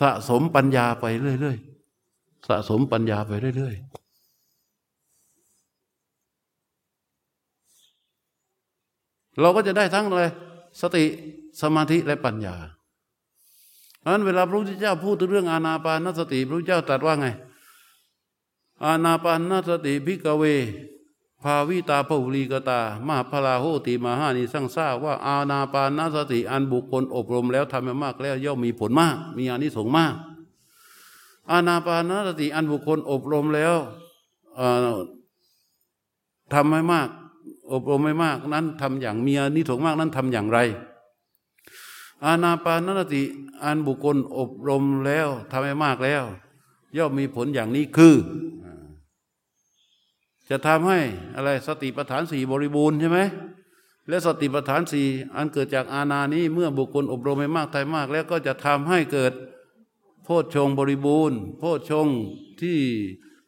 สะสมปัญญาไปเรื่อยๆสะสมปัญญาไปเรื่อยๆเราก็จะได้ทั้งอะไรสติสมาธิและปัญญาเพราะนั้นเวลาพระพุทธเจ้าพูดถึงเรื่องอานาปานสติ พระพุทธเจ้าตรัสว่าไง อานาปานสติภิกขเว ภาวิตาพหุลีกตา มหัปผลาโหติมหานิสังสา ทราบว่าอานาปานสติอันบุคคลอบรมแล้วทำมามากแล้วย่อมมีผลมาก มีอานิสงส์มาก อาณาปานสติอันบุคคลอบรมแล้วทำให้มาก อบรมไม่มากนั้นทำอย่างมีอานิสงส์มากนั้นทำอย่างไร อาณาปานสติอันบุคคลอบรมแล้วทำให้มากแล้ว ย่อมมีผลอย่างนี้คือ จะทำให้อะไรสติปัฏฐานสี่บริบูรณ์ใช่ไหมและสติปัฏฐานสี่อันเกิดจากอาณานี้เมื่อบุคคลอบรมไปมากไทยมาก แล้วก็จะทำให้เกิดโพชฌงบริบูรณ์ โพชฌงที่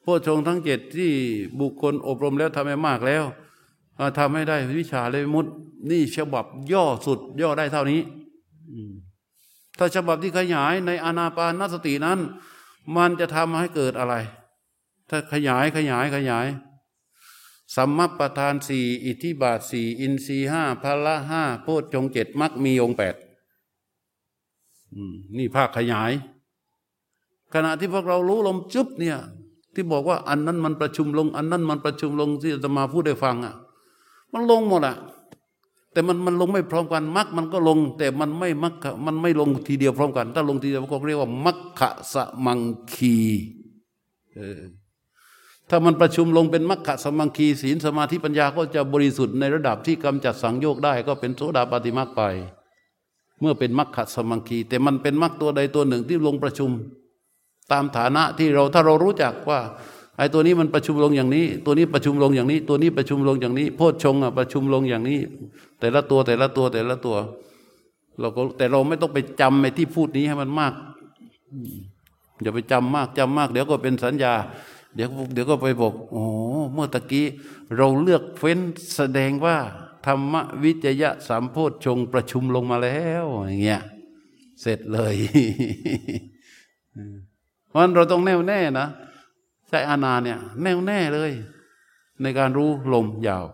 โพชฌงทั้งเจ็ดที่บุคคลอบรมแล้วทำให้มากแล้วทำให้ได้วิชาเลยมุดนี่ฉบับย่อสุดย่อได้เท่านี้ถ้าฉบับที่ขยายในอานาปานสตินั้น มันจะทำให้เกิดอะไร ถ้าขยายขยายขยาย สัมมประธานสี่อิทธิบาทสี่อินทรีห้าพละห้าโพชฌงเจ็ดมักมีองแปดนี่ภาคขยาย ขณะที่พวกเรารู้ลมจุบเนี่ย ที่บอกว่าอันนั้นมันประชุมลง อันนั้นมันประชุมลงที่จะมาพูดได้ฟังอะ มันลงหมดอะ แต่มันมันลงไม่พร้อมกันมักมันก็ลง แต่มันไม่มักมันไม่ลงทีเดียวพร้อมกัน ถ้าลงทีเดียวก็เรียกว่ามักขะสมังคีเออ ถ้ามันประชุมลงเป็นมรรคสมังคีศีลสมาธิปัญญาก็จะบริสุทธิ์ในระดับที่กำจัดสังโยกได้ ก็เป็นโสดาปฏิมรรคไป เมื่อเป็นมรรคสมังคี แต่มันเป็นมรรคตัวใดตัวหนึ่งที่ลงประชุม ตามฐานะที่เราถ้าเรารู้จักว่าไอ้ตัวนี้มันประชุมลงอย่างนี้ ตัวนี้ประชุมลงอย่างนี้ ตัวนี้ประชุมลงอย่างนี้ โพชฌงอะประชุมลงอย่างนี้ แต่ละตัวแต่ละตัวแต่ละตัว เราก็แต่เราไม่ต้องไปจำไอ้ที่พูดนี้ให้มันมาก อย่าไปจำมากจำมาก เดี๋ยวก็เป็นสัญญา เดี๋ยวเดี๋ยวก็ไปบอกโอ้เมื่อตะกี้เราเลือกเฟ้นแสดงว่า ธรรมวิจยะสามโพชฌงประชุมลงมาแล้วอย่างเงี้ยเสร็จเลยเพราะเราต้องแน่วแน่นะใช้อานาเนี่ย แน่วแน่เลย ในการรู้ลมยาว